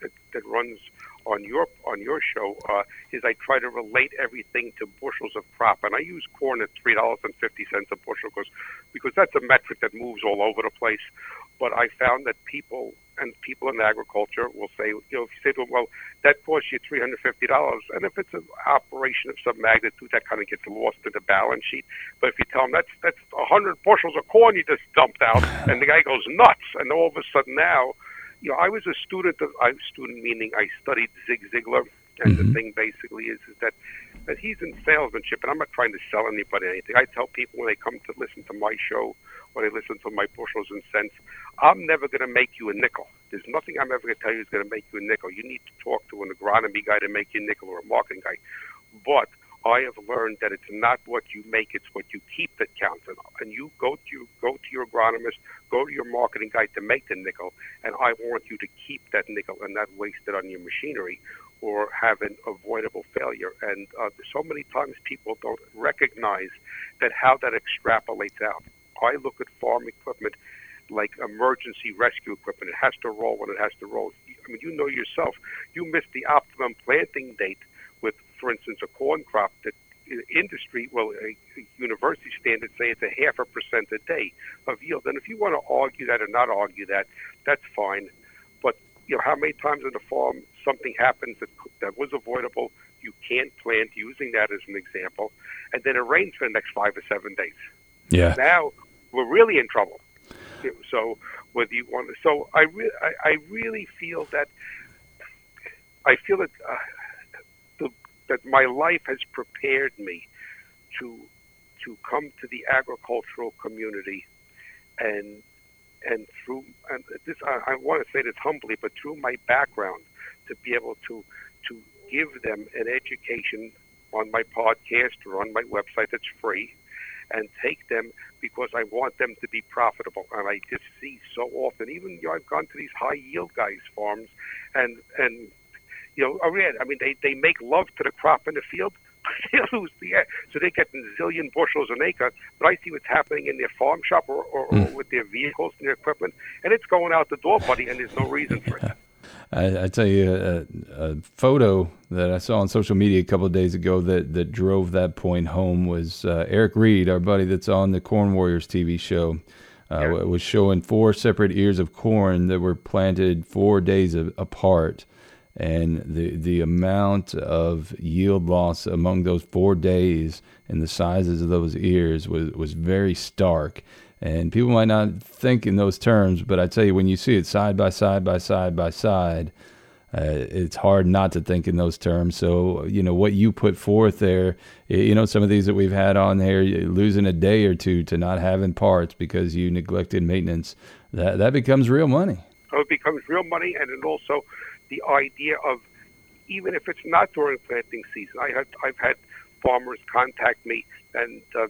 that, that runs on your on your show uh, is I try to relate everything to bushels of crop, and I use corn at three dollars and fifty cents a bushel because because that's a metric that moves all over the place. But I found that people and people in agriculture will say, you know, if you say to them, well, that costs you three hundred fifty dollars, and if it's an operation of some magnitude, that kind of gets lost in the balance sheet. But if you tell them that's that's a hundred bushels of corn you just dumped out, and the guy goes nuts, and all of a sudden now you know, I was a student of, I student meaning I studied Zig Ziglar, and mm-hmm. the thing basically is, is that, that he's in salesmanship, and I'm not trying to sell anybody anything. I tell people when they come to listen to my show, when they listen to my bushels and cents, I'm never going to make you a nickel. There's nothing I'm ever going to tell you is going to make you a nickel. You need to talk to an agronomy guy to make you a nickel or a marketing guy. But I have learned that it's not what you make, it's what you keep that counts. And, and you go to your, go to your agronomist, go to your marketing guy to make the nickel, and I want you to keep that nickel and not waste it on your machinery or have an avoidable failure. And uh, so many times people don't recognize that how that extrapolates out. I look at farm equipment like emergency rescue equipment. It has to roll when it has to roll. I mean, you know yourself. You miss the optimum planting date for instance, a corn crop that industry, well, a, university standards say it's a half a percent a day of yield. And if you want to argue that or not argue that, that's fine. But you know, how many times on the farm something happens that that was avoidable? You can't plant using that as an example, and then it rains for the next five or seven days. Yeah. Now we're really in trouble. So whether you want to, so I, re- I, I really feel that I feel that uh, that my life has prepared me to to come to the agricultural community and and through and this I, I want to say this humbly, but through my background to be able to to give them an education on my podcast or on my website that's free and take them because I want them to be profitable. And I just see so often, even you know, I've gone to these high yield guys' farms, and and you know, I mean, they they make love to the crop in the field. But they lose the air, so they get a zillion bushels an acre. But I see what's happening in their farm shop or, or, mm. or hmm. with their vehicles and their equipment, and it's going out the door, buddy, and there's no reason for it. I, I tell you, a, a, photo that I saw on social media a couple of days ago that, that drove that point home was uh, Eric Reed, our buddy that's on the Corn Warriors TV show, uh, was showing four separate ears of corn that were planted four days of, apart. And the the amount of yield loss among those four days and the sizes of those ears was, was very stark. And people might not think in those terms, but I tell you, when you see it side by side by side by side, uh, it's hard not to think in those terms. So, you know, what you put forth there, you know, some of these that we've had on there, losing a day or two to not having parts because you neglected maintenance, that, that becomes real money. So it becomes real money. And then also the idea of even if it's not during planting season, I had, I've had farmers contact me and uh,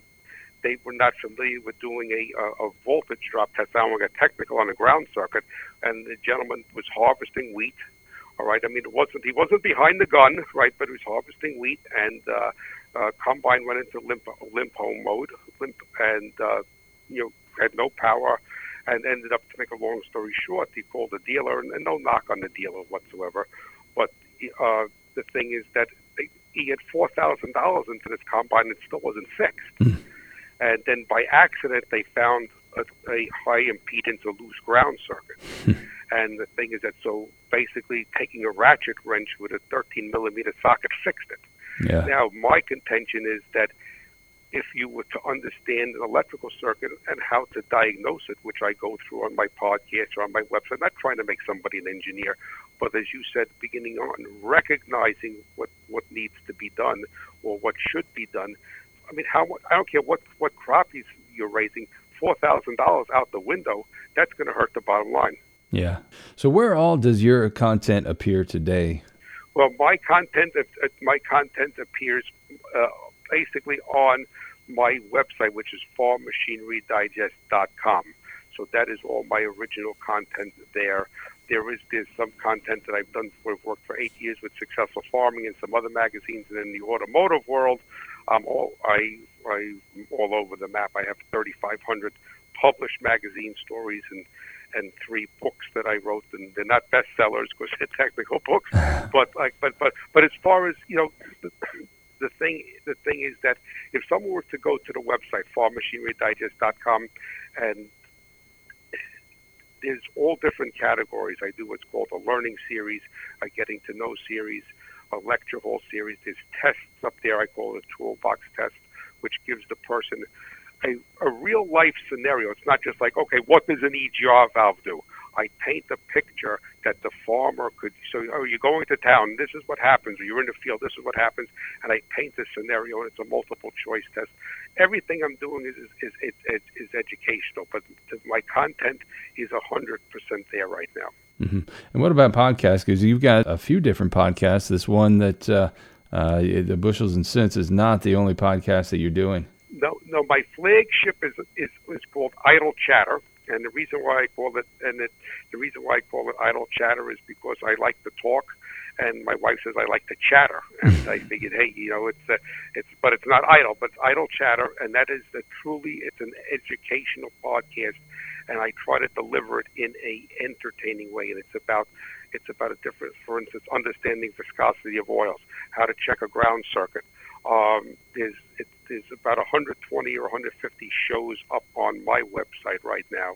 they were not familiar with doing a, a voltage drop test. I don't technical on the ground circuit. And the gentleman was harvesting wheat. All right. I mean, it wasn't he wasn't behind the gun, right? But he was harvesting wheat, and uh, uh, combine went into limp limp home mode, limp, and uh, you know had no power, and ended up to make a long story short, he called the dealer, and, and no knock on the dealer whatsoever, but uh, the thing is that he had four thousand dollars into this combine and it still wasn't fixed. Mm and then by accident they found a, a high impedance or loose ground circuit. and the thing is that so basically taking a ratchet wrench with a 13 millimeter socket fixed it. Yeah. Now my contention is that if you were to understand an electrical circuit and how to diagnose it, which I go through on my podcast or on my website, I'm not trying to make somebody an engineer, but as you said beginning on, recognizing what, what needs to be done or what should be done, I mean, how I don't care what what crop you're raising, four thousand dollars out the window. That's going to hurt the bottom line. Yeah. So where all does your content appear today? Well, my content my content appears uh, basically on my website, which is farmmachinerydigest.com. So that is all my original content there. There is there's some content that I've done. for I've worked for eight years with Successful Farming and some other magazines, and in the automotive world, I'm all I I all over the map. I have 3,500 published magazine stories and and three books that I wrote, and they're not bestsellers because they're technical books. but like, but but but as far as you know, the, the thing the thing is that if someone were to go to the website farmmachinerydigest.com and there's all different categories. I do what's called a learning series, a getting to know series, a lecture hall series. There's tests up there. I call it a toolbox test, which gives the person a, a real life scenario. It's not just like, okay, what does an EGR valve do? I paint a picture that the farmer could. So, oh, you're going to town. This is what happens. Or you're in the field. This is what happens. And I paint a scenario, and it's a multiple choice test. Everything I'm doing is is is, is, is educational, but my content is hundred percent there right now. Mm-hmm. And what about podcasts? Because you've got a few different podcasts. This one that uh, uh, the Bushels and Cents is not the only podcast that you're doing. No, no. My flagship is is, is called Idle Chatter, and the reason why I call it and it, the reason why I call it Idle Chatter is because I like to talk, and my wife says I like to chatter, and I figured, hey, you know, it's a, it's but it's not idle, but it's idle chatter, and that is the truly it's an educational podcast and I try to deliver it in a entertaining way. And it's about it's about a different, for instance, understanding viscosity of oils, how to check a ground circuit. Um, there's it, there's about 120 or 150 shows up on my website right now,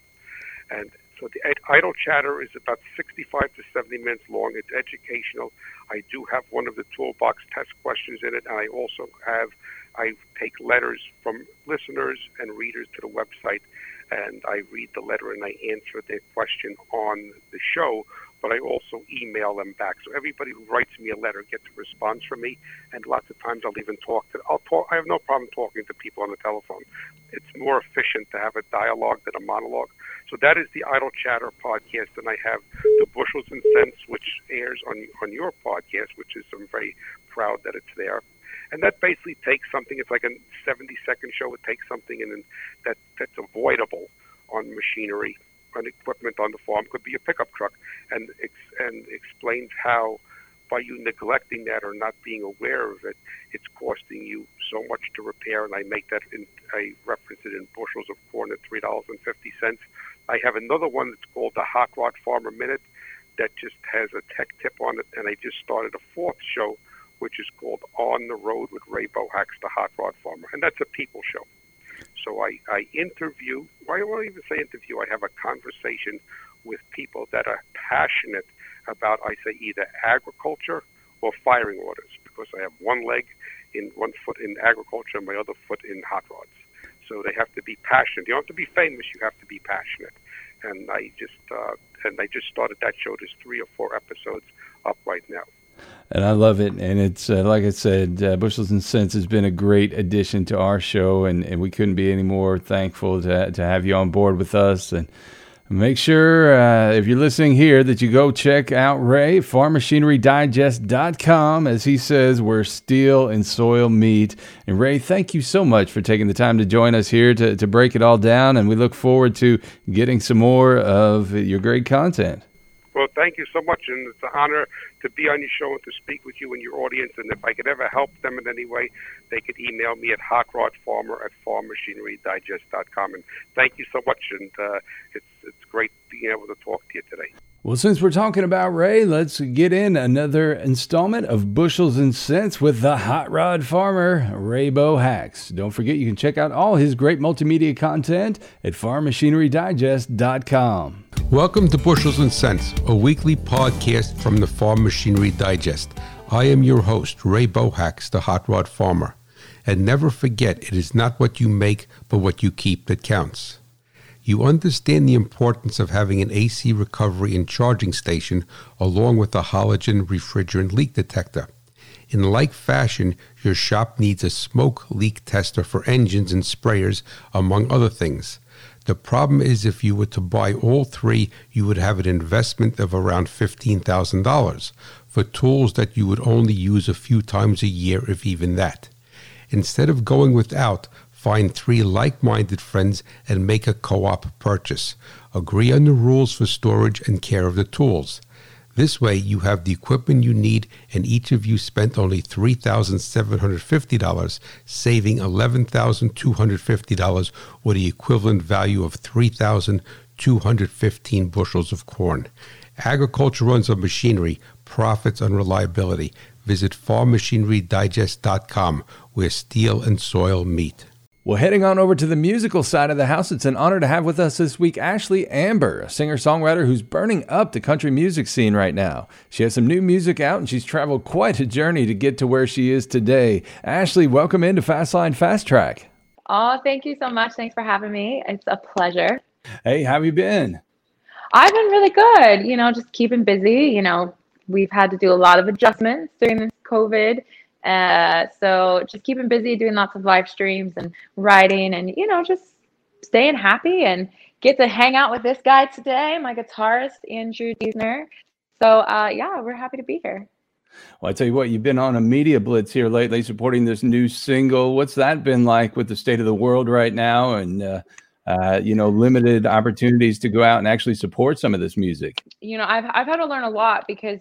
and so the idle chatter is about 65 to 70 minutes long. It's educational. I do have one of the toolbox test questions in it, and I also have I take letters from listeners and readers to the website, and I read the letter and I answer the question on the show but I also email them back. So everybody who writes me a letter gets a response from me, and lots of times I'll even talk to. I'll talk. I have no problem talking to people on the telephone. It's more efficient to have a dialogue than a monologue. So that is the Idle Chatter podcast, and I have the Bushels and Cents, which airs on on your podcast, which is I'm very proud that it's there. And that basically takes something. It's like a 70 second show. It takes something and that that's avoidable on machinery and equipment on the farm could be a pickup truck, and and explains how by you neglecting that or not being aware of it, it's costing you so much to repair. And I make that in, I reference it in bushels of corn at three dollars and fifty cents. I have another one that's called the Hot Rod Farmer Minute that just has a tech tip on it, and I just started a fourth show, which is called On the Road with Ray Bohacz, the Hot Rod Farmer, and that's a people show. So I, I interview, I won't even say interview, I have a conversation with people that are passionate about, I say, either agriculture or firing orders, because I have one leg in one foot in agriculture and my other foot in hot rods. So they have to be passionate. You don't have to be famous, you have to be passionate. And I just uh, and I just started that show. There's three or four episodes up right now and I love it. And it's uh, like I said, uh, Bushels and Cents has been a great addition to our show, and, and we couldn't be any more thankful to to have you on board with us. And make sure uh, if you're listening here that you go check out Ray FarmMachineryDigest.com. As he says, we're steel and soil meet. And Ray, thank you so much for taking the time to join us here to to break it all down. And we look forward to getting some more of your great content. Well, thank you so much, and it's an honor to be on your show and to speak with you and your audience. And if I could ever help them in any way, they could email me at hotrodfarmer at farmmachinerydigest.com. And thank you so much, and uh, it's it's great being able to talk to you today. Well, since we're talking about Ray, let's get in another installment of Bushels and Cents with the hot rod farmer, Ray Bohacz. Don't forget you can check out all his great multimedia content at farmmachinerydigest.com. Welcome to Bushels and Cents, a weekly podcast from the Farm Machinery Digest. I am your host, Ray Bohacz, the hot rod farmer. And never forget, it is not what you make, but what you keep that counts. You understand the importance of having an AC recovery and charging station along with a halogen refrigerant leak detector. In like fashion, your shop needs a smoke leak tester for engines and sprayers, among other things. The problem is if you were to buy all three, you would have an investment of around $15,000 for tools that you would only use a few times a year, if even that. Instead of going without, Find three like minded friends and make a co op purchase. Agree on the rules for storage and care of the tools. This way, you have the equipment you need, and each of you spent only $3,750, saving $11,250 or the equivalent value of 3,215 bushels of corn. Agriculture runs on machinery, profits on reliability. Visit farmmachinerydigest.com where steel and soil meet. Well, heading on over to the musical side of the house, it's an honor to have with us this week Ashley Amber, a singer songwriter who's burning up the country music scene right now. She has some new music out and she's traveled quite a journey to get to where she is today. Ashley, welcome into Fastline Fast Track. Oh, thank you so much. Thanks for having me. It's a pleasure. Hey, how have you been? I've been really good. You know, just keeping busy. You know, we've had to do a lot of adjustments during this COVID uh, so just keeping busy, doing lots of live streams and writing, and you know, just staying happy and get to hang out with this guy today, my guitarist Andrew Diesner. So uh, yeah, we're happy to be here. Well, I tell you what, you've been on a media blitz here lately, supporting this new single. What's that been like with the state of the world right now, and uh, uh, you know, limited opportunities to go out and actually support some of this music? You know, I've I've had to learn a lot because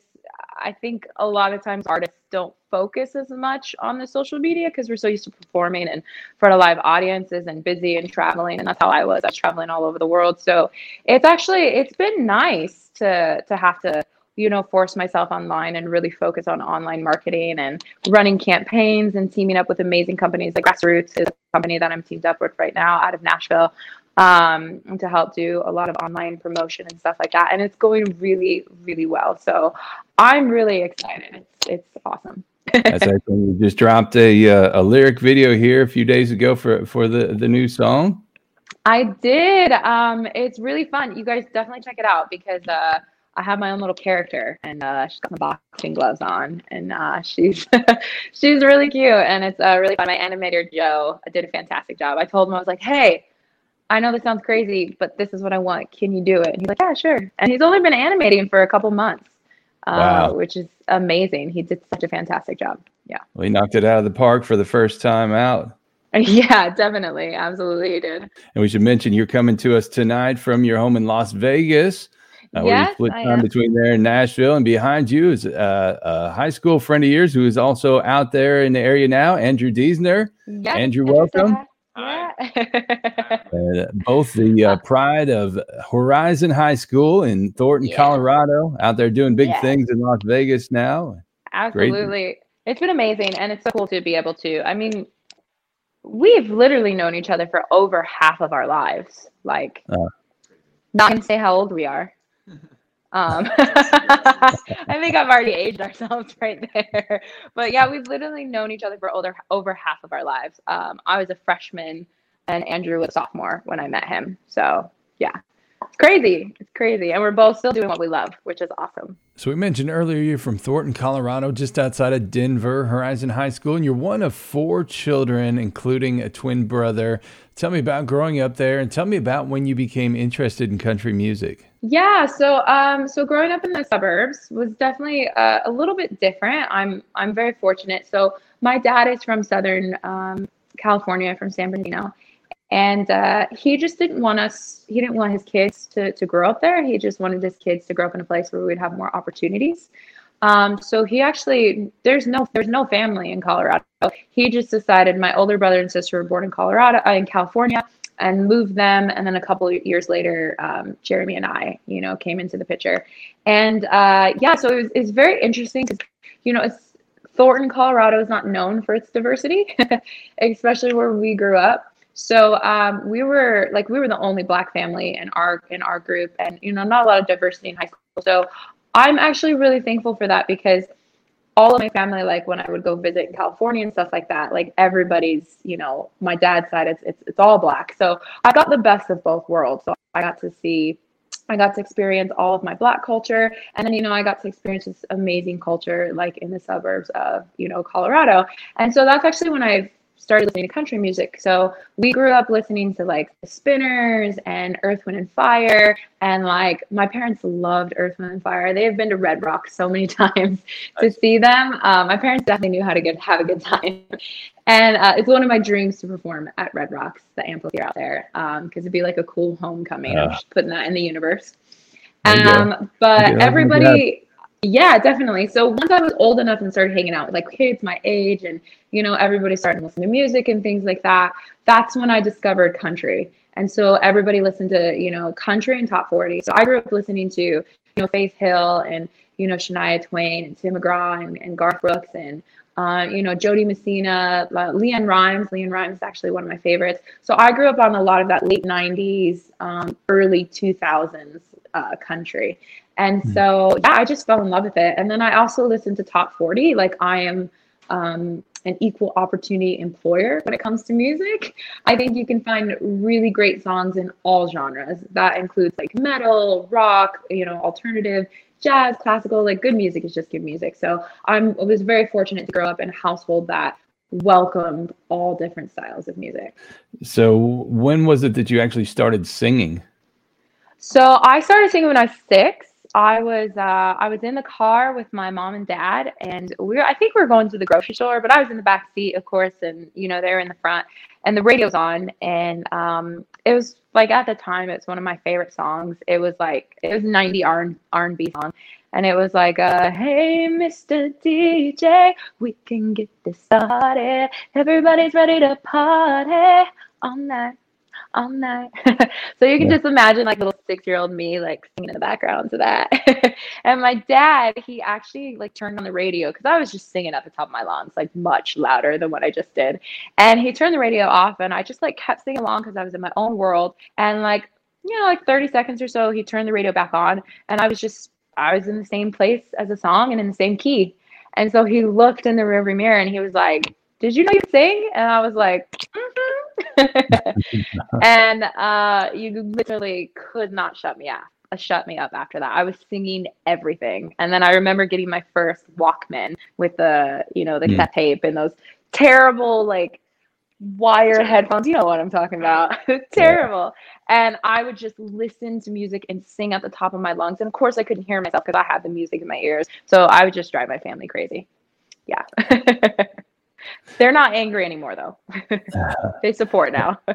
I think a lot of times artists don't focus as much on the social media because we're so used to performing in front of live audiences and busy and traveling. And that's how I was. I was traveling all over the world. So it's actually it's been nice to to have to you know force myself online and really focus on online marketing and running campaigns and teaming up with amazing companies like grassroots is a company that i'm teamed up with right now out of nashville um, to help do a lot of online promotion and stuff like that. And it's going really, really well. So I'm really excited. It's, it's awesome. That's excellent. You just dropped a uh, a lyric video here a few days ago for for the the new song. I did. Um, it's really fun. You guys definitely check it out because uh, I have my own little character, and uh, she's got the boxing gloves on, and uh, she's she's really cute, and it's uh, really fun. My animator Joe did a fantastic job. I told him I was like, "Hey, I know this sounds crazy, but this is what I want. Can you do it?" And he's like, "Yeah, sure." And he's only been animating for a couple months, uh, which is amazing. He did such a fantastic job. Yeah, Well, he knocked it out of the park for the first time out. yeah, definitely, absolutely, he did. And we should mention you're coming to us tonight from your home in Las Vegas. Uh, where you Yes, split I time between there and Nashville. And behind you is uh, a high school friend of yours who is also out there in the area now, Andrew Diesner. Yes, Andrew, yes, welcome. Yeah. Uh, both the uh, pride of Horizon High School in Thornton, Yeah. Colorado, out there doing big Yeah. things in Las Vegas now. Great. Absolutely. It's been amazing and it's so cool to be able to. I mean, we've literally known each other for over half of our lives. Like Uh. not gonna say how old we are. Um I think I've already aged ourselves right there. But yeah, we've literally known each other for over over half of our lives. Um I was a freshman and Andrew was sophomore when I met him. So yeah. It's crazy. It's crazy. And we're both still doing what we love, which is awesome. So we mentioned earlier you're from Thornton, Colorado, just outside of Denver, Horizon High School, and you're one of four children, including a twin brother. Tell me about growing up there, and tell me about when you became interested in country music. Yeah, so um, so growing up in the suburbs was definitely uh, a little bit different. I'm I'm very fortunate. So my dad is from Southern um, California, from San Bernardino, and uh, he just didn't want us. He didn't want his kids to to grow up there. He just wanted his kids to grow up in a place where we'd have more opportunities. Um, so he actually there's no there's no family in Colorado. He just decided my older brother and sister were born in Colorado uh, in California and moved them. And then a couple of years later um, Jeremy and I you know came into the picture. And uh, yeah so it was, it's very interesting because you know it's Thornton Colorado is not known for its diversity especially where we grew up. So um, we were like we were the only black family in our in our group. And you know not a lot of diversity in high school. So I'm actually really thankful for that because all of my family, like when I would go visit California and stuff like that, like everybody's, you know, my dad's side, it's it's it's all black. So I got the best of both worlds. So I got to see, I got to experience all of my black culture, and then you know I got to experience this amazing culture like in the suburbs of you know Colorado. And so that's actually when I started listening to country music. So we grew up listening to like the Spinners and Earth, Wind and Fire, and like my parents loved Earth, Wind and Fire. They have been to Red Rock so many times to see them. Um, my parents definitely knew how to get have a good time, and uh, it's one of my dreams to perform at Red Rocks, the amphitheater out there, because it'd be like a cool homecoming. I'm Ah. just putting that in the universe. There you go. Um, but everybody, yeah, definitely. So once I was old enough and started hanging out with like kids my age, and you know everybody started to listen to music and things like that, that's when I discovered country. And so everybody listened to you know country and top forty. So I grew up listening to you know Faith Hill and you know Shania Twain and Tim McGraw and, and Garth Brooks and uh, you know Jo Dee Messina, uh, LeAnn Rimes. LeAnn Rimes is actually one of my favorites. So I grew up on a lot of that late '90s, um, early 2000s uh, country. And so, yeah, I just fell in love with it. And then I also listened to Top 40. Like, I am um, an equal opportunity employer when it comes to music. I think you can find really great songs in all genres. That includes like metal, rock, you know, alternative, jazz, classical. Like, good music is just good music. So I'm, I was very fortunate to grow up in a household that welcomed all different styles of music. So when was it that you actually started singing? So I started singing when I was six. I was uh, I was in the car with my mom and dad, and we were I think we were going to the grocery store, but I was in the back seat, of course, and you know they're in the front, and the radio's on, and um, it was like at the time it's one of my favorite songs. It was like it was 90 R and B song, and it was like uh, Hey Mr. DJ, we can get this started. Everybody's ready to party all night all night. so you can Yeah. just imagine like little six year old me like singing in the background to that. and my dad, he actually like turned on the radio because I was just singing at the top of my lungs, like much louder than what I just did. And he turned the radio off and I just like kept singing along because I was in my own world. And like, you know, like 30 seconds or so, he turned the radio back on and I was just, I was in the same place as the song and in the same key. And so he looked in the rearview mirror and he was like, Did you know you sing? And I was like, mm-hmm. and uh, you literally could not shut me up. Uh, shut me up after that. I was singing everything, and then I remember getting my first Walkman with the you know the cassette tape and those terrible like wire headphones. You know what I'm talking about? terrible. And I would just listen to music and sing at the top of my lungs. And of course, I couldn't hear myself because I had the music in my ears. So I would just drive my family crazy. Yeah. They're not angry anymore, though. they support now.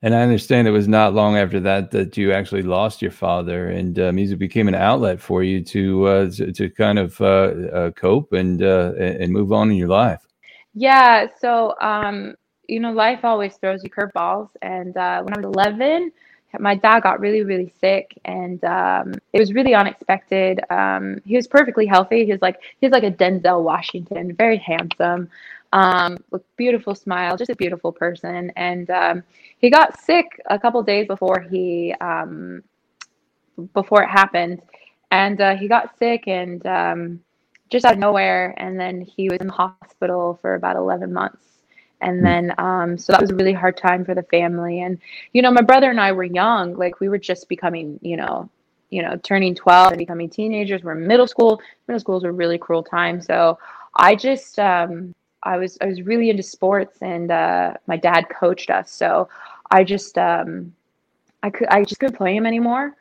And I understand it was not long after that that you actually lost your father, and uh, music became an outlet for you to uh, to, to kind of uh, uh, cope and uh, and move on in your life. Yeah, so um, you know, life always throws you curveballs. And uh, when I was 11, my dad got really, really sick, and um, it was really unexpected. Um, he was perfectly healthy. He was like he was like a Denzel Washington, very handsome, um, with beautiful smile, just a beautiful person. And um, he got sick a couple days before he um, before it happened, and uh, he got sick and um, just out of nowhere, and then he was in the hospital for about 11 months. And then, um, so that was a really hard time for the family. And, you know, my brother and I were young, like we were just becoming, you know, you know, turning 12 and becoming teenagers. We're in middle school. Middle school is a really cruel time. So I just, um, I was, I was really into sports and, uh, my dad coached us. So I just, um, I could, I just couldn't play him anymore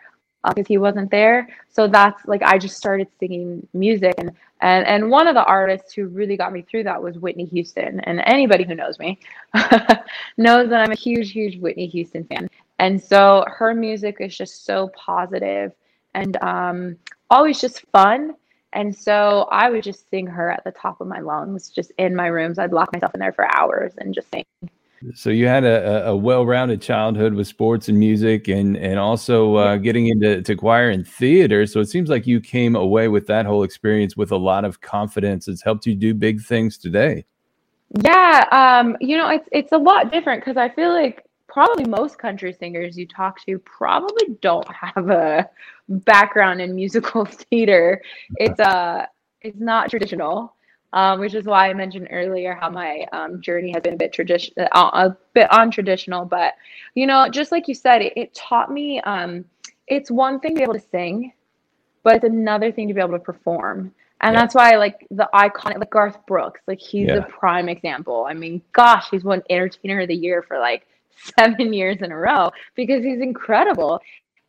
because he wasn't there. So that's like I just started singing music and and and one of the artists who really got me through that was Whitney Houston. And anybody who knows me knows that I'm a huge huge Whitney Houston fan. And so her music is just so positive and um always just fun. And so I would just sing her at the top of my lungs, just in my rooms. I'd lock myself in there for hours and just sing. So you had a, a well-rounded childhood with sports and music, and and also uh, getting into to choir and theater. So it seems like you came away with that whole experience with a lot of confidence. It's helped you do big things today. Yeah, um, you know, it's it's a lot different because I feel like probably most country singers you talk to probably don't have a background in musical theater. It's uh it's not traditional. Um, which is why I mentioned earlier how my um, journey has been a bit tradition, uh, a bit untraditional. But you know, just like you said, it, it taught me. Um, it's one thing to be able to sing, but it's another thing to be able to perform. And Yeah. that's why, like the iconic, like Garth Brooks, like he's Yeah. a prime example. I mean, gosh, he's won Entertainer of the Year for like seven years in a row because he's incredible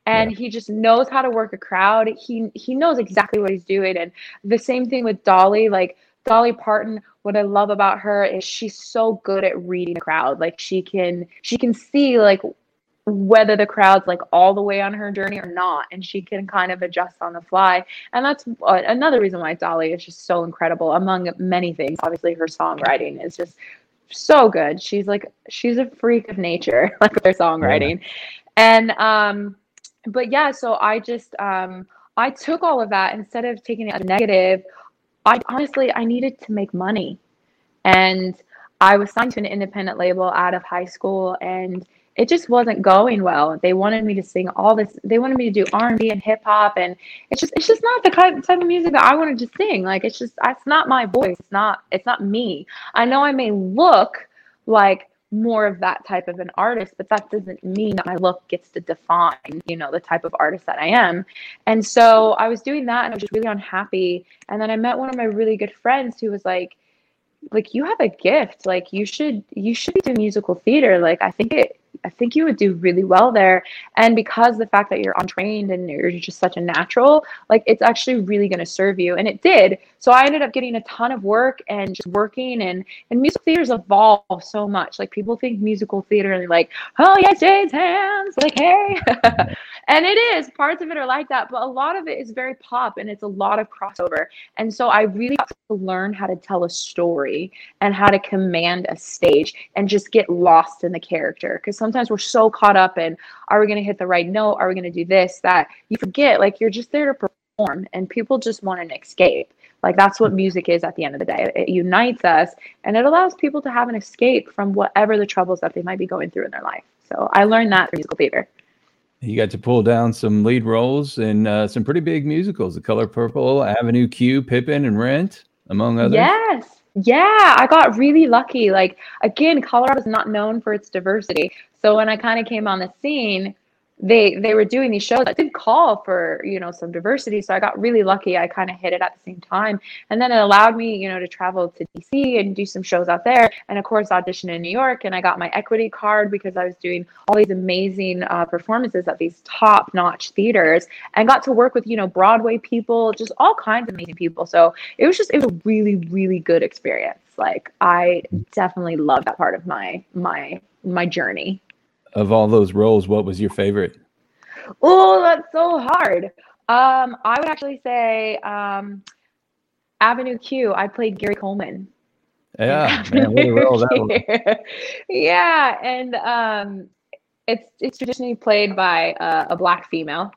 and he just knows how to work a crowd. He he knows exactly what he's doing. And the same thing with Dolly, like Dolly Parton, what I love about her is she's so good at reading the crowd. Like she can she can see like whether the crowd's like all the way on her journey or not and she can kind of adjust on the fly. And that's another reason why dolly is just so incredible among many things. Obviously her songwriting is just so good. She's like she's a freak of nature like with her songwriting. And um but yeah so i just um i took all of that instead of taking it as negative i honestly i needed to make money and I was signed to an independent label out of high school and it just wasn't going well. They wanted me to sing all this they wanted me to do R&B and hip hop and it's just it's just not the type of music that I wanted to sing. Like it's just that's not my voice. It's not it's not me. I know I may look like more of that type of an artist, but that doesn't mean that my look gets to define, you know, the type of artist that I am. And so I was doing that and I was just really unhappy. And then I met one of my really good friends who was like, like you have a gift like you should you should be doing musical theater like i think it i think you would do really well there. And because the fact that you're untrained and you're just such a natural like it's actually really going to serve you. And it did. So i ended up getting a ton of work and just working and and musical theaters evolve so much. Like people think musical theater and they're like oh yes jade's hands like hey. And it is. Parts of it are like that but a lot of it is very pop and it's a lot of crossover. And so i really got to learn how to tell a story and how to command a stage and just get lost in the character because sometimes we're so caught up in are we going to hit the right note are we going to do this that you forget like you're just there to perform and people just want an escape like that's what music is at the end of the day it unites us and it allows people to have an escape from whatever the troubles that they might be going through in their life so i learned that through musical theater You got to pull down some lead roles in uh, some pretty big musicals: The Color Purple, Avenue Q, Pippin, and Rent, among others. Yes. Yeah, I got really lucky. Like again, Colorado is not known for its diversity. So when I kind of came on the scene, they they were doing these shows. That did call for you know some diversity so i got really lucky. I kind of hit it at the same time. And then it allowed me you know to travel to dc and do some shows out there. And of course audition in new york and i got my equity card because i was doing all these amazing uh, performances at these top notch theaters and got to work with you know broadway people just all kinds of amazing people. So it was just it was a really really good experience. Like i definitely love that part of my my my journey of all those roles, what was your favorite? Oh, that's so hard. Um, I would actually say um, Avenue Q. I played Gary Coleman. Yeah, man, what a role that was. yeah, and um, it's it's traditionally played by uh, a black female,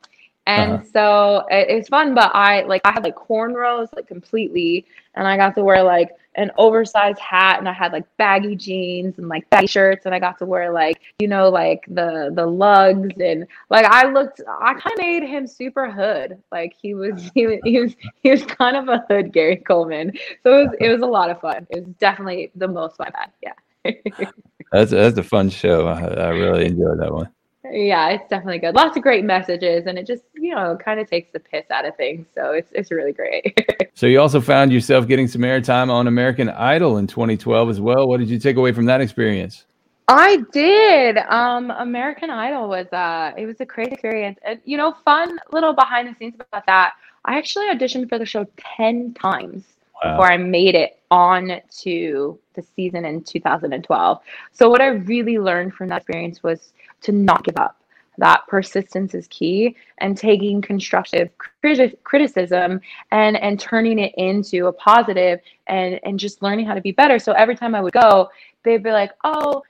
and uh-huh. so it, it's fun. But I like I had like cornrows like completely, and I got to wear like an oversized hat and I had like baggy jeans and like baggy shirts and I got to wear like you know like the the lugs and like I looked I kind of made him super hood like he was he was he was, he was kind of a hood Gary Coleman so it was it was a lot of fun it was definitely the most fun I had yeah that's that's a fun show I, I really enjoyed that one yeah, it's definitely good. Lots of great messages, and it just you know kind of takes the piss out of things. So it's it's really great. so you also found yourself getting some airtime on American Idol in 2012 as well. What did you take away from that experience? I did. Um, American Idol was uh, it was a great experience, and you know, fun little behind the scenes about that. I actually auditioned for the show ten times wow. before I made it on to the season in 2012. So what I really learned from that experience was to not give up. That persistence is key, and taking constructive criti- criticism and and turning it into a positive, and and just learning how to be better. So every time I would go, they'd be like, "Oh,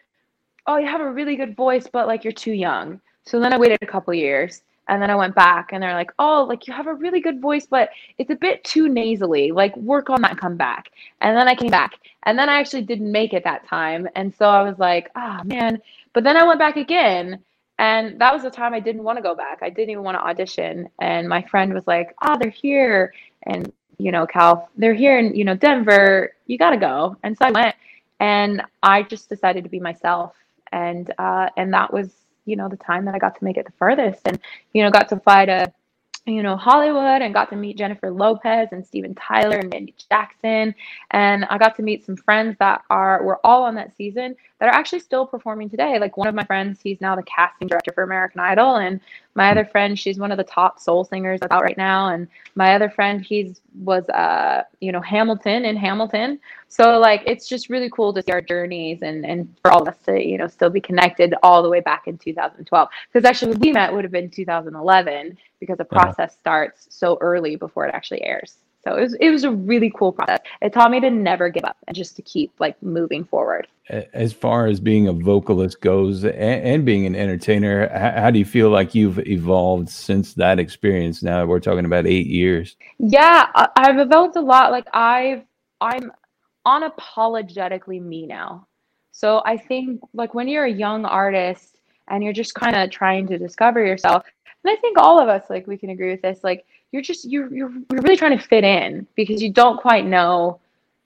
oh, you have a really good voice, but like you're too young." So then I waited a couple years, and then I went back, and they're like, "Oh, like you have a really good voice, but it's a bit too nasally. Like work on that, come back." And then I came back, and then I actually didn't make it that time, and so I was like, "Ah, oh, man." But then I went back again and that was the time I didn't want to go back. I didn't even want to audition. And my friend was like, "Oh, they're here." And you know, Cal, they're here in, you know, Denver. You got to go. And so I went and I just decided to be myself. And uh and that was, you know, the time that I got to make it the furthest and you know, got to fly to you know, Hollywood and got to meet Jennifer Lopez and Steven Tyler and Randy Jackson. And I got to meet some friends that are were all on that season that are actually still performing today. Like one of my friends, he's now the casting director for American Idol. And my other friend, she's one of the top soul singers that's out right now. And my other friend, he's was uh, you know, Hamilton in Hamilton. So like it's just really cool to see our journeys and and for all of us to, you know, still be connected all the way back in 2012. Because actually we met would have been 2011 because the uh-huh. process starts so early before it actually airs. So it was it was a really cool process. It taught me to never give up and just to keep like moving forward. As far as being a vocalist goes and, and being an entertainer, how, how, do you feel like you've evolved since that experience? Now we're talking about eight years. Yeah, I've evolved a lot. Like I've I'm unapologetically me now. So I think like when you're a young artist and you're just kind of trying to discover yourself, and I think all of us like we can agree with this, like you're just you're you're, you're really trying to fit in because you don't quite know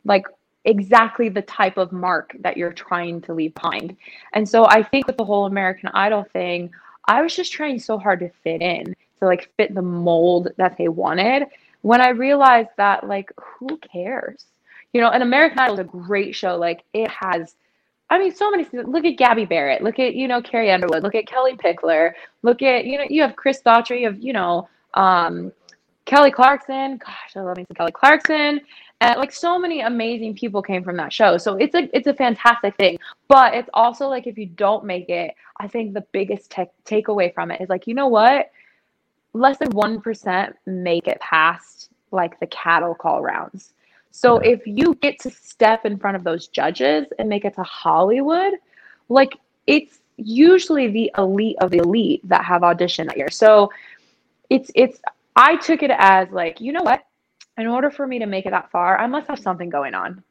like exactly the type of mark that you're trying to leave behind. And so I think with the whole American Idol thing, I was just trying so hard to fit in, to like fit the mold that they wanted. When I realized that like who cares? You know, and American Idol is a great show. Like it has I mean, so many. Look at Gabby Barrett. Look at you know Carrie Underwood. Look at Kellie Pickler. Look at you know you have Chris Daughtry. You have you know um, Kelly Clarkson. Gosh, I love me some Kelly Clarkson. And like so many amazing people came from that show. So it's a it's a fantastic thing. But it's also like if you don't make it, I think the biggest te- takeaway from it is like, you know what? Less than 1% make it past like the cattle call rounds. So if you get to step in front of those judges and make it to Hollywood, like it's usually the elite of the elite that have auditioned that year. So it's it's I took it as like, you know what? In order for me to make it that far, I must have something going on.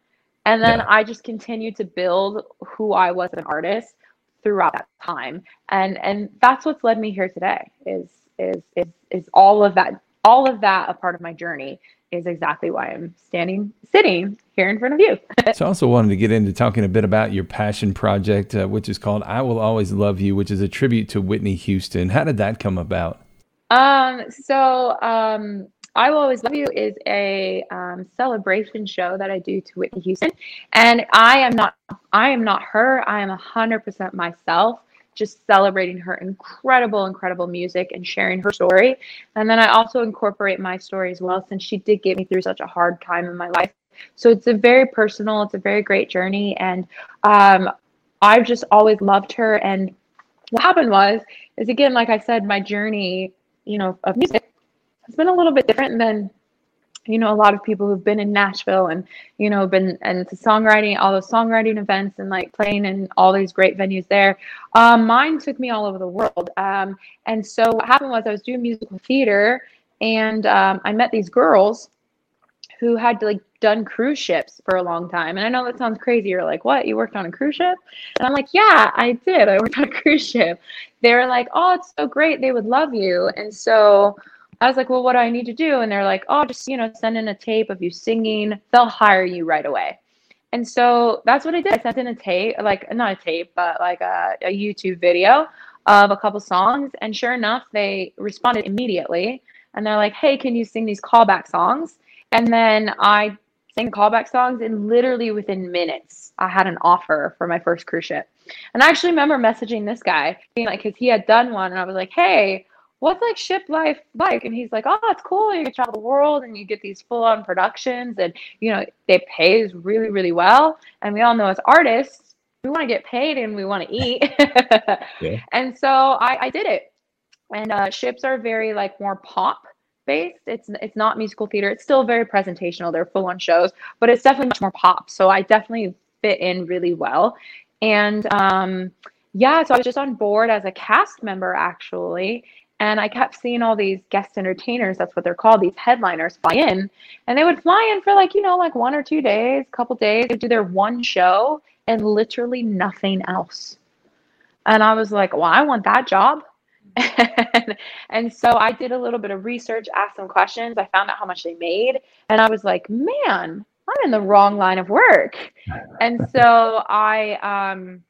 And then yeah. I just continued to build who I was as an artist throughout that time. And and that's what's led me here today is is is is all of that all of that a part of my journey is exactly why I'm standing, sitting here in front of you. so I also wanted to get into talking a bit about your passion project, uh, which is called I Will Always Love You, which is a tribute to Whitney Houston. How did that come about? Um, so um, I Will Always Love You is a um, celebration show that I do to Whitney Houston, and I am not I am not her. I am hundred percent myself just celebrating her incredible, incredible music and sharing her story. And then I also incorporate my story as well, since she did get me through such a hard time in my life. So it's a very personal, it's a very great journey. And um, I've just always loved her. And what happened was, is again, like I said, my journey, you know, of music has been a little bit different than you know a lot of people who've been in nashville and you know been and songwriting all those songwriting events and like playing in all these great venues there. Um, mine took me all over the world. Um, and so what happened was i was doing musical theater and um, i met these girls who had like done cruise ships for a long time and i know that sounds crazy you're like what you worked on a cruise ship and i'm like yeah i did i worked on a cruise ship they were like oh it's so great they would love you and so I was like, well, what do I need to do? And they're like, oh, just, you know, send in a tape of you singing. They'll hire you right away. And so that's what I did. I sent in a tape, like not a tape, but like a, a YouTube video of a couple songs. And sure enough, they responded immediately. And they're like, hey, can you sing these callback songs? And then I sang callback songs, and literally within minutes, I had an offer for my first cruise ship. And I actually remember messaging this guy, being like, because he had done one, and I was like, hey, what's like ship life like? And he's like, oh, it's cool. You can travel the world and you get these full on productions and, you know, they pay really, really well. And we all know as artists, we want to get paid and we want to eat. yeah. And so I, I did it. And uh, ships are very like more pop based. It's it's not musical theater. It's still very presentational. They're full on shows, but it's definitely much more pop. So I definitely fit in really well. And um, yeah, so I was just on board as a cast member actually, and I kept seeing all these guest entertainers, that's what they're called, these headliners fly in. And they would fly in for like, you know, like one or two days, couple days, they'd do their one show and literally nothing else. And I was like, well, I want that job. and, and so I did a little bit of research, asked some questions. I found out how much they made. And I was like, man, I'm in the wrong line of work. And so I um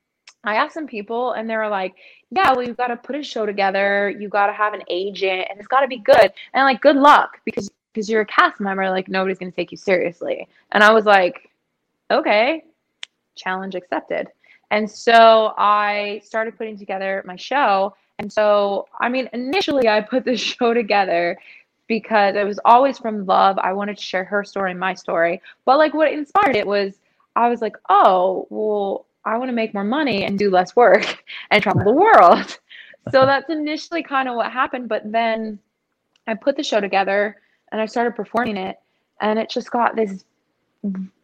I asked some people and they were like, yeah, well, you've got to put a show together. You got to have an agent and it's got to be good. And like, good luck because because you're a cast member, like nobody's going to take you seriously. And I was like, okay, challenge accepted. And so I started putting together my show. And so, I mean, initially I put the show together because it was always from love. I wanted to share her story and my story. But like what inspired it was I was like, oh, well, I want to make more money and do less work and travel the world. so uh-huh. that's initially kind of what happened. But then I put the show together and I started performing it, and it just got this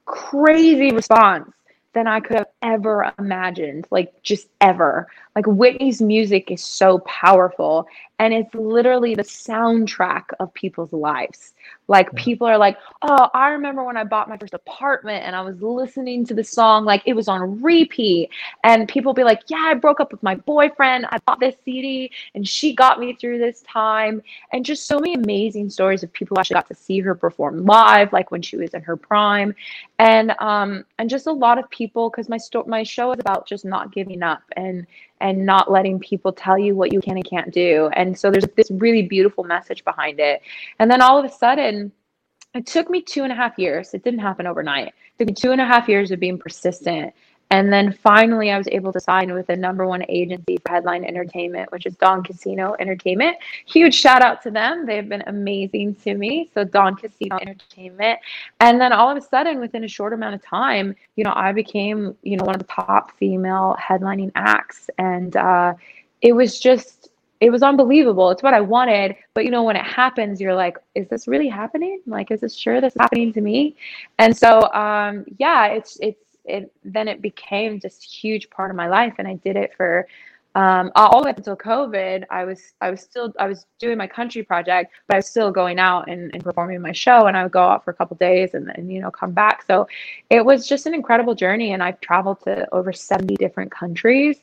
crazy response than I could have ever imagined. Like, just ever. Like, Whitney's music is so powerful, and it's literally the soundtrack of people's lives. Like people are like, oh, I remember when I bought my first apartment and I was listening to the song like it was on repeat. And people be like, yeah, I broke up with my boyfriend. I bought this CD and she got me through this time. And just so many amazing stories of people who actually got to see her perform live, like when she was in her prime. And um and just a lot of people because my sto- my show is about just not giving up and and not letting people tell you what you can and can't do. And so there's this really beautiful message behind it. And then all of a sudden, it took me two and a half years. It didn't happen overnight. It took me two and a half years of being persistent and then finally, I was able to sign with the number one agency for headline entertainment, which is Don Casino Entertainment. Huge shout out to them. They've been amazing to me. So, Don Casino Entertainment. And then all of a sudden, within a short amount of time, you know, I became, you know, one of the top female headlining acts. And uh, it was just, it was unbelievable. It's what I wanted. But you know, when it happens, you're like, is this really happening? Like, is this sure this is happening to me? And so, um, yeah, it's, it's, it then it became just a huge part of my life and i did it for um, all the way up until covid i was i was still i was doing my country project but i was still going out and, and performing my show and i would go out for a couple days and then you know come back so it was just an incredible journey and i've traveled to over 70 different countries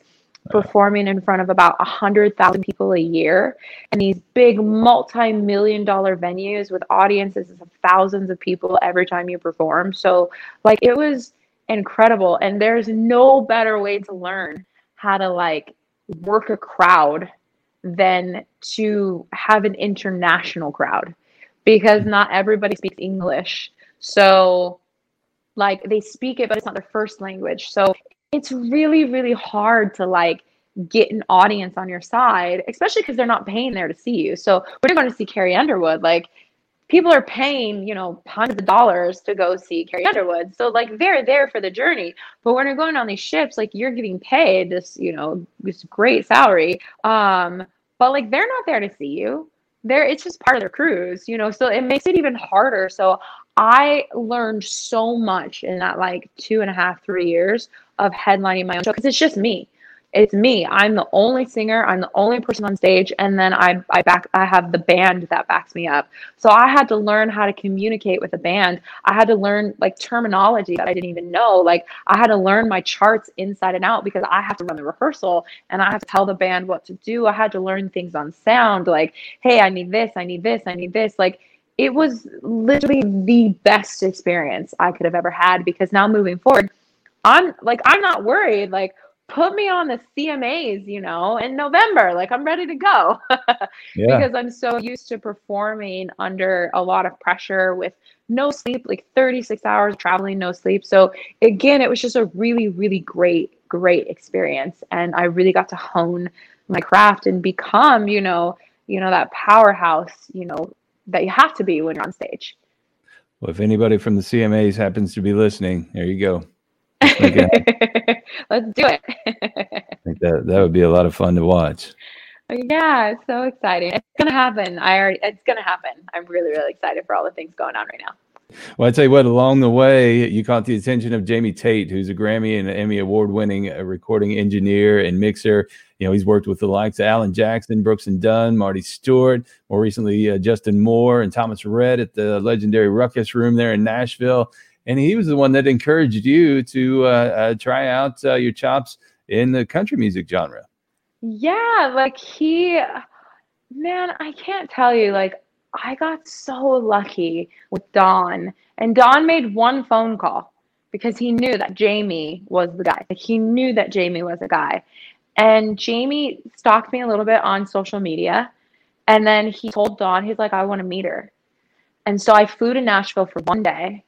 performing in front of about a hundred thousand people a year and these big multi-million dollar venues with audiences of thousands of people every time you perform. So like it was incredible. And there's no better way to learn how to like work a crowd than to have an international crowd because mm. not everybody speaks English. So like they speak it but it's not their first language. So it's really really hard to like get an audience on your side, especially because they're not paying there to see you. So we're going to see Carrie Underwood, like people are paying, you know, hundreds of dollars to go see Carrie Underwood. So like they're there for the journey. But when you're going on these ships, like you're getting paid this, you know, this great salary. Um, but like they're not there to see you. They're it's just part of their cruise, you know. So it makes it even harder. So I learned so much in that like two and a half, three years of headlining my own show because it's just me it's me. I'm the only singer. I'm the only person on stage, and then I I back I have the band that backs me up. So I had to learn how to communicate with a band. I had to learn like terminology that I didn't even know. Like I had to learn my charts inside and out because I have to run the rehearsal and I have to tell the band what to do. I had to learn things on sound. Like, hey, I need this. I need this. I need this. Like it was literally the best experience I could have ever had because now moving forward, I'm like I'm not worried. Like put me on the CMAs, you know, in November. Like I'm ready to go. yeah. Because I'm so used to performing under a lot of pressure with no sleep, like 36 hours traveling, no sleep. So again, it was just a really, really great, great experience. And I really got to hone my craft and become, you know, you know, that powerhouse, you know, that you have to be when you're on stage. Well, if anybody from the CMAs happens to be listening, there you go. Let's do it. I think that that would be a lot of fun to watch. Yeah, it's so exciting. It's gonna happen. I already it's gonna happen. I'm really, really excited for all the things going on right now. Well, I tell you what, along the way, you caught the attention of Jamie Tate, who's a Grammy and Emmy award winning uh, recording engineer and mixer. You know, he's worked with the likes of Alan Jackson, Brooks and Dunn, Marty Stuart, more recently, uh, Justin Moore and Thomas Rhett at the legendary Rukkus Room there in Nashville and he was the one that encouraged you to uh, uh, try out uh, your chops in the country music genre. Yeah, like he, man, I can't tell you. Like I got so lucky with Don, and Don made one phone call because he knew that Jamie was the guy. Like he knew that Jamie was a guy, and Jamie stalked me a little bit on social media, and then he told Don, he's like, I want to meet her. And so I flew to Nashville for one day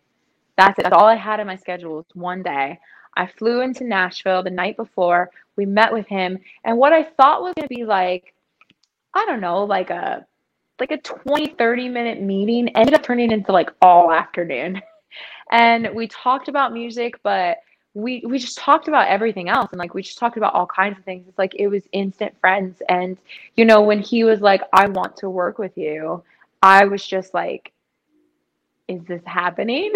that's it. That's all I had in my schedule was one day. I flew into Nashville the night before. We met with him, and what I thought was going to be like, I don't know, like a like a 20 30 minute meeting ended up turning into like all afternoon. and we talked about music, but we we just talked about everything else and like we just talked about all kinds of things. It's like it was instant friends and you know when he was like I want to work with you, I was just like is this happening?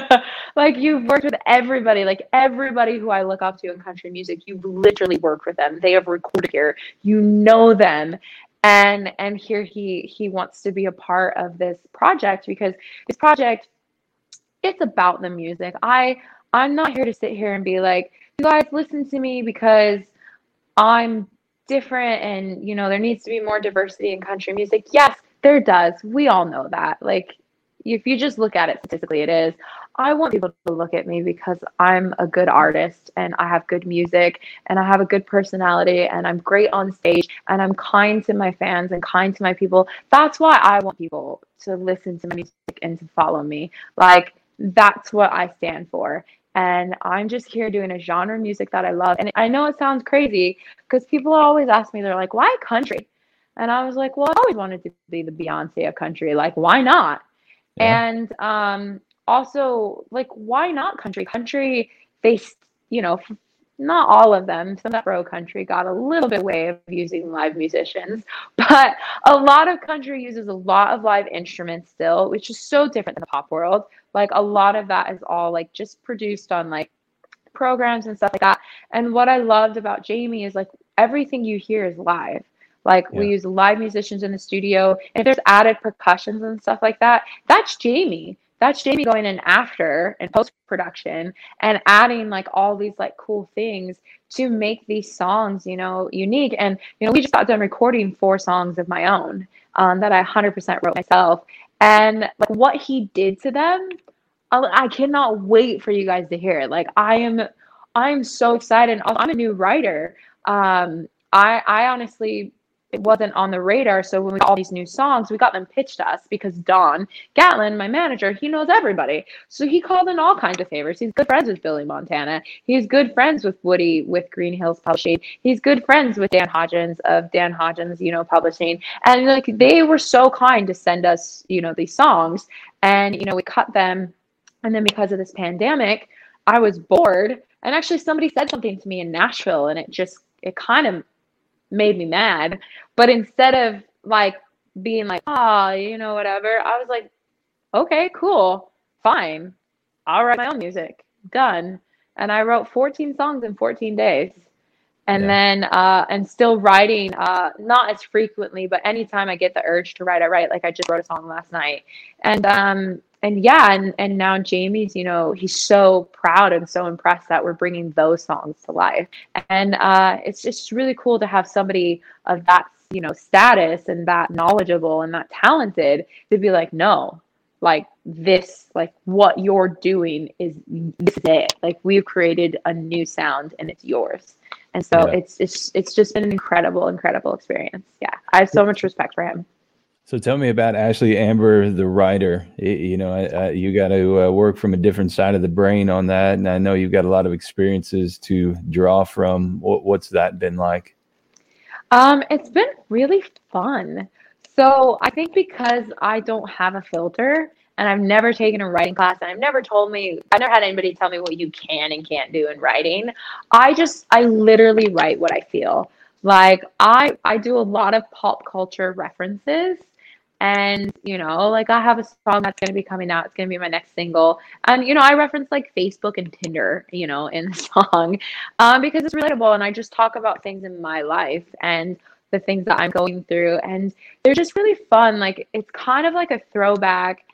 like you've worked with everybody, like everybody who I look up to in country music, you've literally worked with them. They have recorded here. You know them. And and here he he wants to be a part of this project because this project it's about the music. I I'm not here to sit here and be like, you guys listen to me because I'm different and you know there needs to be more diversity in country music. Yes, there does. We all know that. Like if you just look at it statistically, it is. I want people to look at me because I'm a good artist and I have good music and I have a good personality and I'm great on stage and I'm kind to my fans and kind to my people. That's why I want people to listen to my music and to follow me. Like, that's what I stand for. And I'm just here doing a genre music that I love. And I know it sounds crazy because people always ask me, they're like, why country? And I was like, well, I always wanted to be the Beyonce of country. Like, why not? Yeah. And um, also, like, why not country? Country, they, you know, not all of them, some that pro country got a little bit way of using live musicians, but a lot of country uses a lot of live instruments still, which is so different than the pop world. Like a lot of that is all like just produced on like programs and stuff like that. And what I loved about Jamie is like everything you hear is live. Like yeah. we use live musicians in the studio. And if there's added percussions and stuff like that, that's Jamie. That's Jamie going in after and post production and adding like all these like cool things to make these songs, you know, unique. And you know, we just got done recording four songs of my own um, that I 100% wrote myself. And like what he did to them, I cannot wait for you guys to hear it. Like I am, I am so excited. I'm a new writer. Um, I, I honestly it wasn't on the radar. So when we got all these new songs, we got them pitched to us because Don Gatlin, my manager, he knows everybody. So he called in all kinds of favors. He's good friends with Billy Montana. He's good friends with Woody with Green Hills Publishing. He's good friends with Dan Hodges of Dan Hodges, you know, Publishing. And like they were so kind to send us, you know, these songs. And, you know, we cut them. And then because of this pandemic, I was bored. And actually somebody said something to me in Nashville and it just it kind of made me mad. But instead of like being like, oh, you know, whatever, I was like, okay, cool, fine. I'll write my own music. Done. And I wrote 14 songs in 14 days. And yeah. then, uh, and still writing, uh, not as frequently, but anytime I get the urge to write, I write. Like I just wrote a song last night. And, um, and yeah, and, and now Jamie's, you know, he's so proud and so impressed that we're bringing those songs to life. And uh, it's just really cool to have somebody of that, you know, status and that knowledgeable and that talented to be like, no, like this, like what you're doing is this is it. Like we've created a new sound and it's yours. And so yeah. it's it's it's just been an incredible, incredible experience. Yeah, I have so much respect for him. So tell me about Ashlie Amber, the writer. You know, you got to uh, work from a different side of the brain on that, and I know you've got a lot of experiences to draw from. What, what's that been like? Um, it's been really fun. So I think because I don't have a filter, and I've never taken a writing class, and I've never told me, I never had anybody tell me what you can and can't do in writing. I just, I literally write what I feel. Like I, I do a lot of pop culture references and, you know, like I have a song that's going to be coming out. It's going to be my next single. And, you know, I reference like Facebook and Tinder, you know, in the song um, because it's relatable. And I just talk about things in my life and the things that I'm going through. And they're just really fun. Like it's kind of like a throwback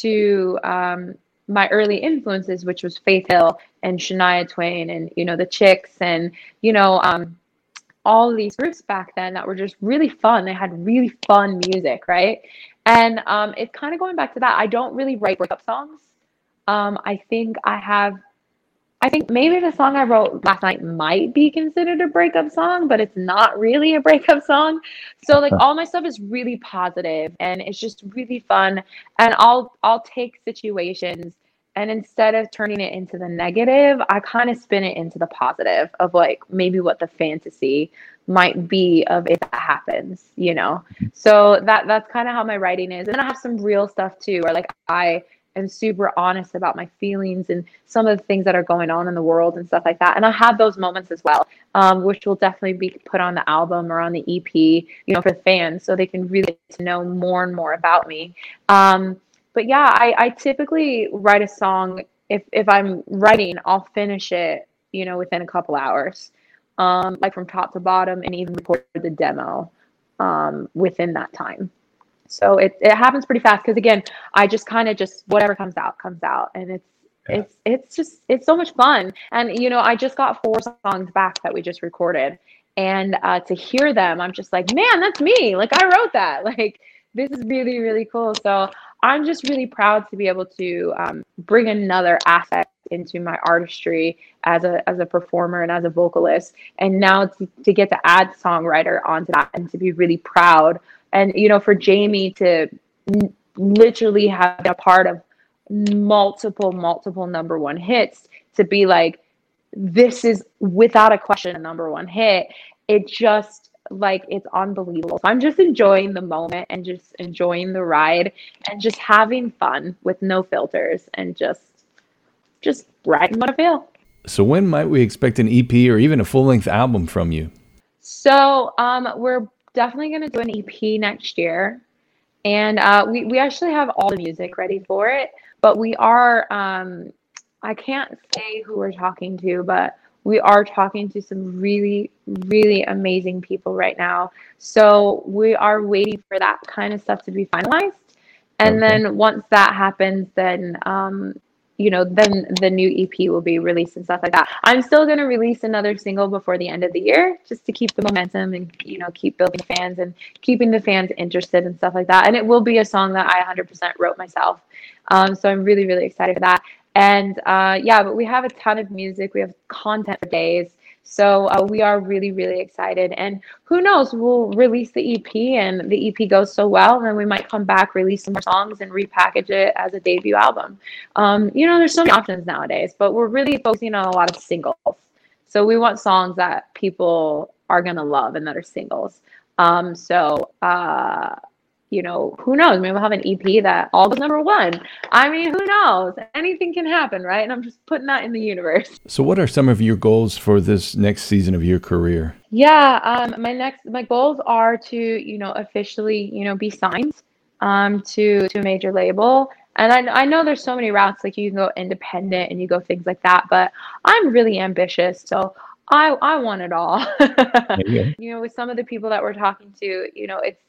to um, my early influences, which was Faith Hill and Shania Twain and, you know, the Chicks and, you know, um, all these groups back then that were just really fun. They had really fun music, right? And um, it's kind of going back to that. I don't really write breakup songs. Um, I think I have, I think maybe the song I wrote last night might be considered a breakup song, but it's not really a breakup song. So like all my stuff is really positive and it's just really fun. And I'll I'll take situations and instead of turning it into the negative, I kind of spin it into the positive of like maybe what the fantasy might be of if that happens, you know. So that that's kind of how my writing is. And then I have some real stuff too, where like I am super honest about my feelings and some of the things that are going on in the world and stuff like that. And I have those moments as well, um, which will definitely be put on the album or on the EP, you know, for the fans, so they can really get to know more and more about me. Um, but yeah, I, I typically write a song. If if I'm writing, I'll finish it, you know, within a couple hours, um, like from top to bottom, and even record the demo um, within that time. So it it happens pretty fast because again, I just kind of just whatever comes out comes out, and it's yeah. it's it's just it's so much fun. And you know, I just got four songs back that we just recorded, and uh, to hear them, I'm just like, man, that's me. Like I wrote that. Like this is really really cool. So I'm just really proud to be able to um, bring another aspect into my artistry as a as a performer and as a vocalist, and now to, to get to add songwriter onto that and to be really proud. And you know, for Jamie to n- literally have been a part of multiple multiple number one hits to be like this is without a question a number one hit it just like it's unbelievable. So I'm just enjoying the moment and just enjoying the ride and just having fun with no filters and just just riding what I feel. So when might we expect an EP or even a full-length album from you? So um, we're definitely going to do an EP next year, and uh, we we actually have all the music ready for it. But we are um, I can't say who we're talking to, but we are talking to some really, really amazing people right now. So we are waiting for that kind of stuff to be finalized. And okay. then once that happens, then um, you know, then the new EP will be released and stuff like that. I'm still going to release another single before the end of the year just to keep the momentum and, you know, keep building fans and keeping the fans interested and stuff like that. And it will be a song that I 100% wrote myself. Um, so I'm really, really excited for that. And uh, yeah, but we have a ton of music, we have content for days. So uh, we are really, really excited. And who knows, we'll release the EP and the EP goes so well, then we might come back, release some more songs, and repackage it as a debut album. Um, you know, there's so many options nowadays, but we're really focusing on a lot of singles. So we want songs that people are going to love and that are singles. Um, so, uh, you know, who knows? Maybe we'll have an EP that all goes number one. I mean, who knows? Anything can happen, right? And I'm just putting that in the universe. So, what are some of your goals for this next season of your career? Yeah, um, my next my goals are to you know officially you know be signed um, to to a major label. And I, I know there's so many routes, like you can go independent and you go things like that, but I'm really ambitious. So I I want it all. you know, with some of the people that we're talking to, you know, it's it's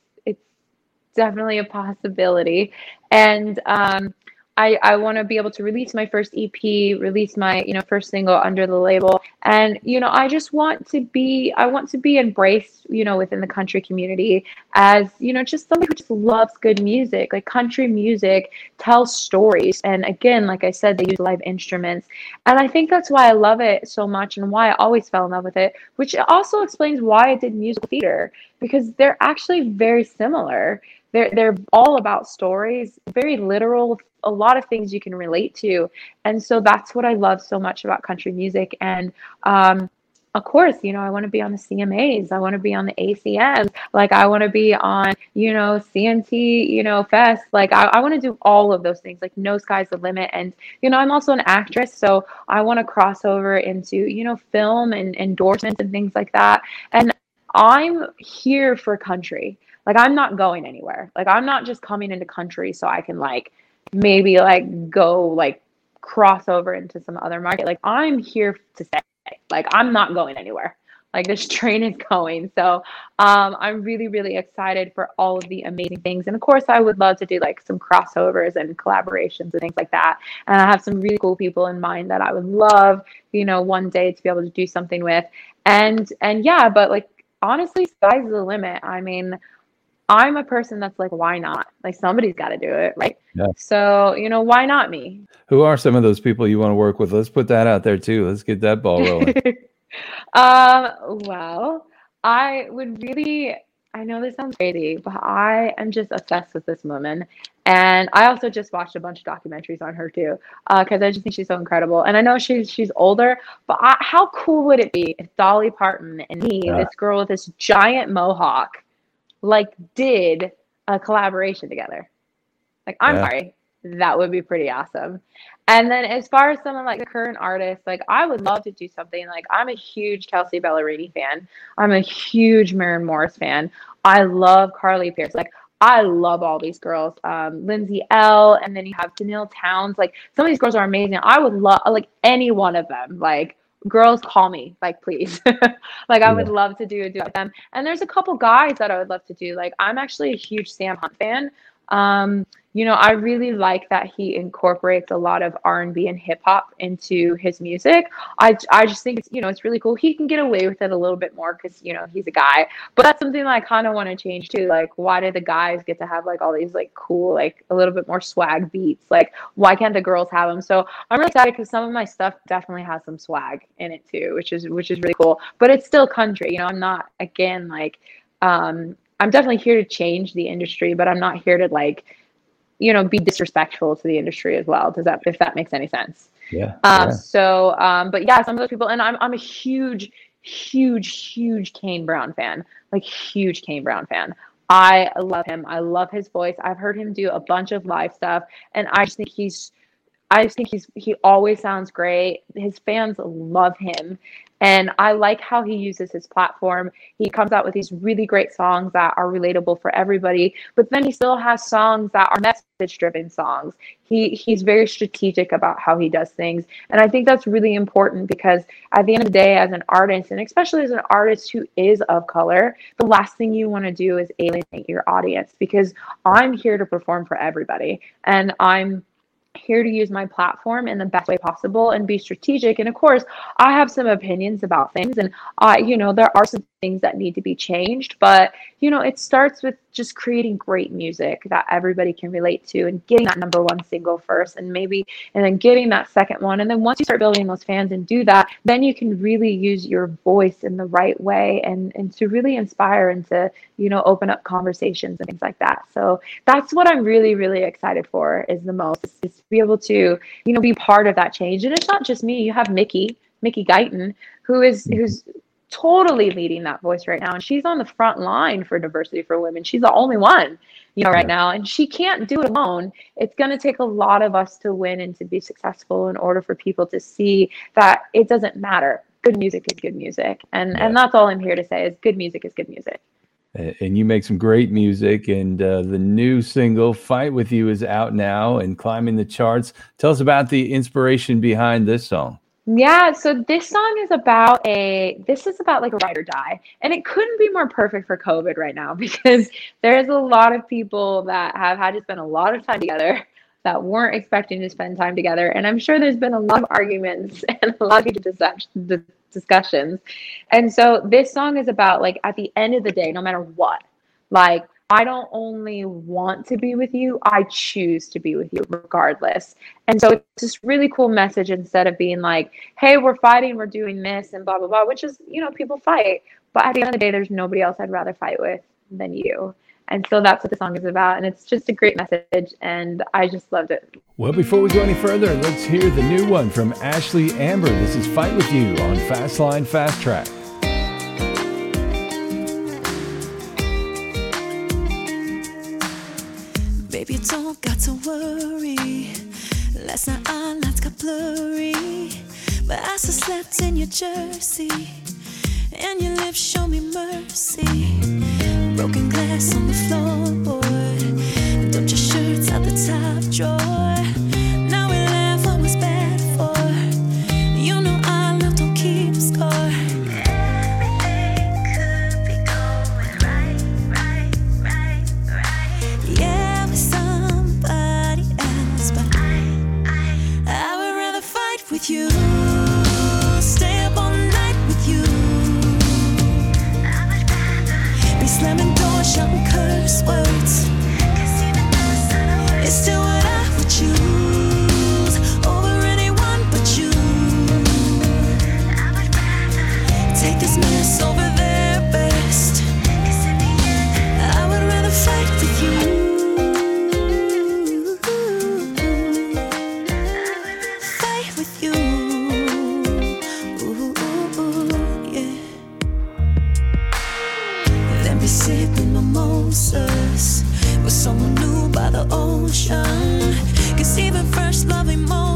definitely a possibility. And um I, I want to be able to release my first EP, release my, you know, first single under the label. And, you know, I just want to be, I want to be embraced, you know, within the country community as, you know, just somebody who just loves good music. Like country music tells stories. And again, like I said, they use live instruments. And I think that's why I love it so much and why I always fell in love with it, which also explains why I did musical theater because they're actually very similar they're they're all about stories very literal a lot of things you can relate to and so that's what i love so much about country music and um, of course, you know, I want to be on the CMAs. I want to be on the ACMs. Like, I want to be on, you know, CNT, you know, Fest. Like, I, I want to do all of those things. Like, no sky's the limit. And, you know, I'm also an actress. So I want to cross over into, you know, film and endorsements and things like that. And I'm here for country. Like I'm not going anywhere. Like I'm not just coming into country so I can like maybe like go like cross over into some other market. Like I'm here to stay. Like I'm not going anywhere. Like this train is going. So um, I'm really, really excited for all of the amazing things. And of course, I would love to do like some crossovers and collaborations and things like that. And I have some really cool people in mind that I would love, you know, one day to be able to do something with. And and yeah, but like honestly, sky's the limit. I mean, I'm a person that's like, why not? Like somebody's got to do it, right? Yeah. So you know, why not me? Who are some of those people you want to work with? Let's put that out there too. Let's get that ball rolling. um. Well, I would really. I know this sounds crazy, but I am just obsessed with this woman. And I also just watched a bunch of documentaries on her too, because uh, I just think she's so incredible. And I know she's she's older, but I, how cool would it be if Dolly Parton and me, yeah. this girl with this giant mohawk, like did a collaboration together. Like I'm yeah. sorry, that would be pretty awesome. And then as far as some of like the current artists, like I would love to do something like I'm a huge Kelsea Ballerini fan. I'm a huge Maren Morris fan. I love Carly Pearce. Like I love all these girls. Um, Lindsay Ell, and then you have Tenille Townes. Like some of these girls are amazing. I would love like any one of them. Like girls call me like please. Like i would love to do a duet with them. And there's a couple guys that i would love to do. Like i'm actually a huge sam hunt fan. Um, you know, I really like that he incorporates a lot of R&B and hip hop into his music. I, I just think it's, you know, it's really cool. He can get away with it a little bit more because, you know, he's a guy. But that's something that I kind of want to change too. Like, why do the guys get to have like all these like cool, like a little bit more swag beats? Like, why can't the girls have them? So I'm really excited because some of my stuff definitely has some swag in it too, which is which is really cool. But it's still country. You know, I'm not again like um I'm definitely here to change the industry, but I'm not here to like, you know, be disrespectful to the industry as well. Does that if that makes any sense? Yeah. Um, yeah. So, um, but yeah, some of those people, and I'm I'm a huge, huge, huge Kane Brown fan, like huge Kane Brown fan. I love him. I love his voice. I've heard him do a bunch of live stuff, and I just think he's I just think he's he always sounds great. His fans love him. And I like how he uses his platform. He comes out with these really great songs that are relatable for everybody, but then he still has songs that are message driven songs. He he's very strategic about how he does things. And I think that's really important because at the end of the day as an artist and especially as an artist who is of color, the last thing you want to do is alienate your audience because I'm here to perform for everybody and I'm here to use my platform in the best way possible and be strategic. And of course, I have some opinions about things, and I, you know, there are some things that need to be changed, but you know, it starts with just creating great music that everybody can relate to and getting that number one single first, and maybe, and then getting that second one. And then once you start building those fans and do that, then you can really use your voice in the right way and, and to really inspire and to, you know, open up conversations and things like that. So that's what I'm really, really excited for is the most is to be able to, you know, be part of that change. And it's not just me. You have Mickey, Mickey Guyton, who is who's totally leading that voice right now. And she's on the front line for diversity for women. She's the only one, you know, right now. And she can't do it alone. It's going to take a lot of us to win and to be successful in order for people to see that it doesn't matter. Good music is good music. And yeah. and that's all I'm here to say is good music is good music. And you make some great music, and uh, the new single "Fight with You" is out now and climbing the charts. Tell us about the inspiration behind this song. Yeah, so this song is about a this is about like a ride or die. And it couldn't be more perfect for COVID right now because there's a lot of people that have had to spend a lot of time together that weren't expecting to spend time together. And I'm sure there's been a lot of arguments and a lot of discussions. And so this song is about like at the end of the day, no matter what, like I don't only want to be with you, I choose to be with you regardless. And so it's this really cool message instead of being like, hey, we're fighting, we're doing this, and blah, blah, blah, which is, you know, people fight. But at the end of the day, there's nobody else I'd rather fight with than you. And so that's what the song is about. And it's just a great message. And I just loved it. Well, before we go any further, let's hear the new one from Ashlie Amber. This is Fight With You on Fastline Fast Track. Baby, don't got to worry. Last night our lights got blurry, but I still slept in your jersey, and your lips show me mercy. Broken glass on the floor, don't your shirts out the top drawer. ocean. Cause even first love emotion.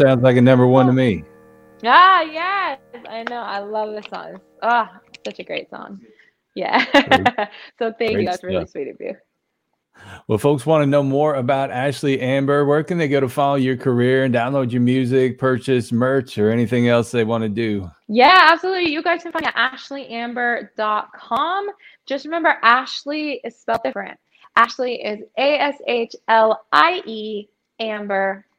Sounds like a number one to me. Ah, yes, I know. I love this song. Ah, such a great song. Yeah. so thank Great you. That's really sweet of you. Well, folks want to know more about Ashlie Amber. Where can they go to follow your career and download your music, purchase merch, or anything else they want to do? Yeah, absolutely. You guys can find me at ashlieamber.com. Just remember, Ashley is spelled different. Ashley is A S H L I E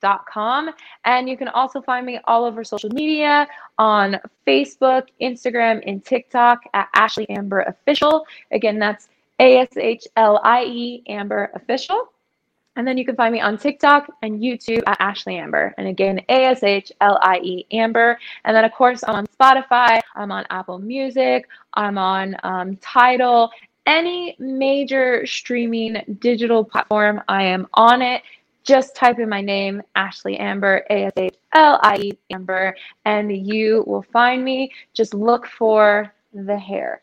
amber.com. And you can also find me all over social media on Facebook, Instagram, and TikTok at Ashlie Amber Official. Again, that's A S H L I E Amber Official. And then you can find me on TikTok and YouTube at Ashlie Amber. And again, A S H L I E Amber. And then, of course, I'm on Spotify, I'm on Apple Music, I'm on um, Tidal, any major streaming digital platform, I am on it. Just type in my name, Ashlie Amber, A S H L I E Amber, and you will find me. Just look for the hair.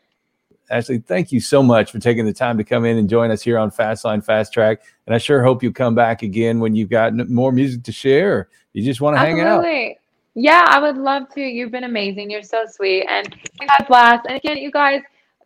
Ashlie, thank you so much for taking the time to come in and join us here on Fastline Fast Track. And I sure hope you come back again when you've got more music to share you just want to hang out. Absolutely. Yeah, I would love to. You've been amazing. You're so sweet. And we had a blast. And again, you guys,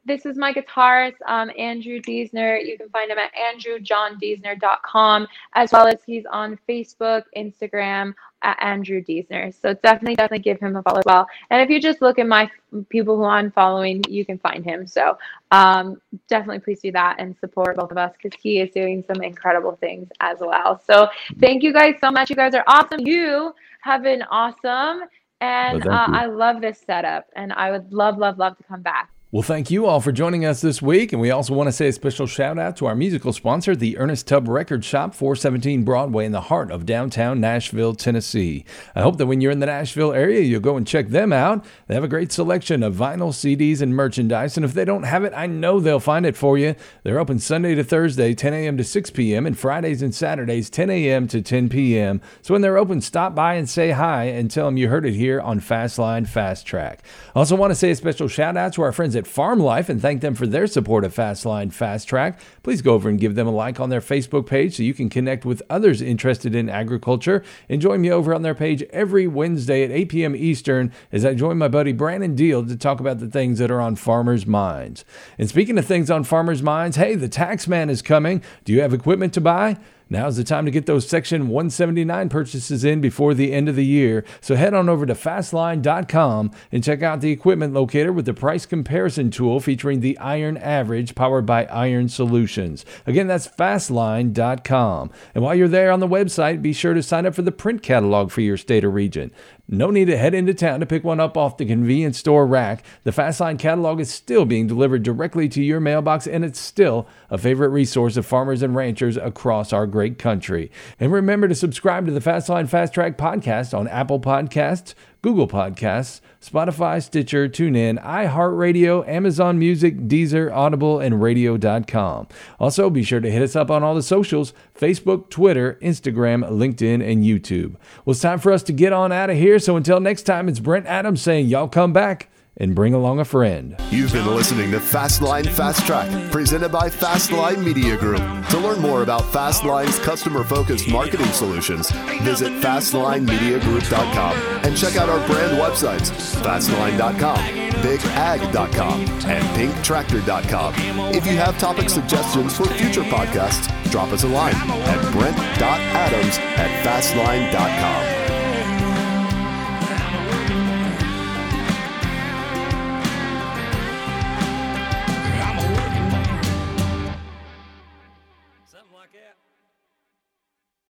this is my guitarist, um, Andrew Diesner. You can find him at andrewjohndiesner.com, as well as he's on Facebook, Instagram at Andrew Diesner. So definitely, definitely give him a follow as well. And if you just look at my people who I'm following, you can find him. So um, definitely please do that and support both of us because he is doing some incredible things as well. So thank you guys so much. You guys are awesome. You have been awesome. And Well, uh. I love this setup. And I would love, love, love to come back. Well, thank you all for joining us this week. And we also want to say a special shout out to our musical sponsor, the Ernest Tubb Record Shop, 417 Broadway, in the heart of downtown Nashville, Tennessee. I hope that when you're in the Nashville area, you'll go and check them out. They have a great selection of vinyl, CDs, and merchandise. And if they don't have it, I know they'll find it for you. They're open Sunday to Thursday, 10 a.m. to 6 p.m., and Fridays and Saturdays, 10 a.m. to 10 p.m. So when they're open, stop by and say hi and tell them you heard it here on Fastline Fast Track. I also want to say a special shout out to our friends at Farm Life and thank them for their support of Fastline Fast Track. Please go over and give them a like on their Facebook page so you can connect with others interested in agriculture. And join me over on their page every Wednesday at 8 p.m. Eastern as I join my buddy Brandon Deal to talk about the things that are on farmers' minds. And speaking of things on farmers' minds, hey, the tax man is coming. Do you have equipment to buy? Now's the time to get those Section 179 purchases in before the end of the year. So head on over to fastline.com and check out the equipment locator with the price comparison tool featuring the Iron Average powered by Iron Solutions. Again, that's fastline.com. And while you're there on the website, be sure to sign up for the print catalog for your state or region. No need to head into town to pick one up off the convenience store rack. The Fastline catalog is still being delivered directly to your mailbox, and it's still a favorite resource of farmers and ranchers across our great country. And remember to subscribe to the Fastline Fast Track podcast on Apple Podcasts, Google Podcasts, Spotify, Stitcher, TuneIn, iHeartRadio, Amazon Music, Deezer, Audible, and Radio.com. Also, be sure to hit us up on all the socials Facebook, Twitter, Instagram, LinkedIn, and YouTube. Well, it's time for us to get on out of here. So until next time, it's Brent Adams saying, Y'all come back and bring along a friend. You've been listening to Fastline Fast Track, presented by Fastline Media Group. To learn more about Fastline's customer focused marketing solutions, visit FastlineMediaGroup.com and check out our brand websites Fastline.com, BigAg.com, and PinkTractor.com. If you have topic suggestions for future podcasts, drop us a line at Brent.Adams at Fastline.com.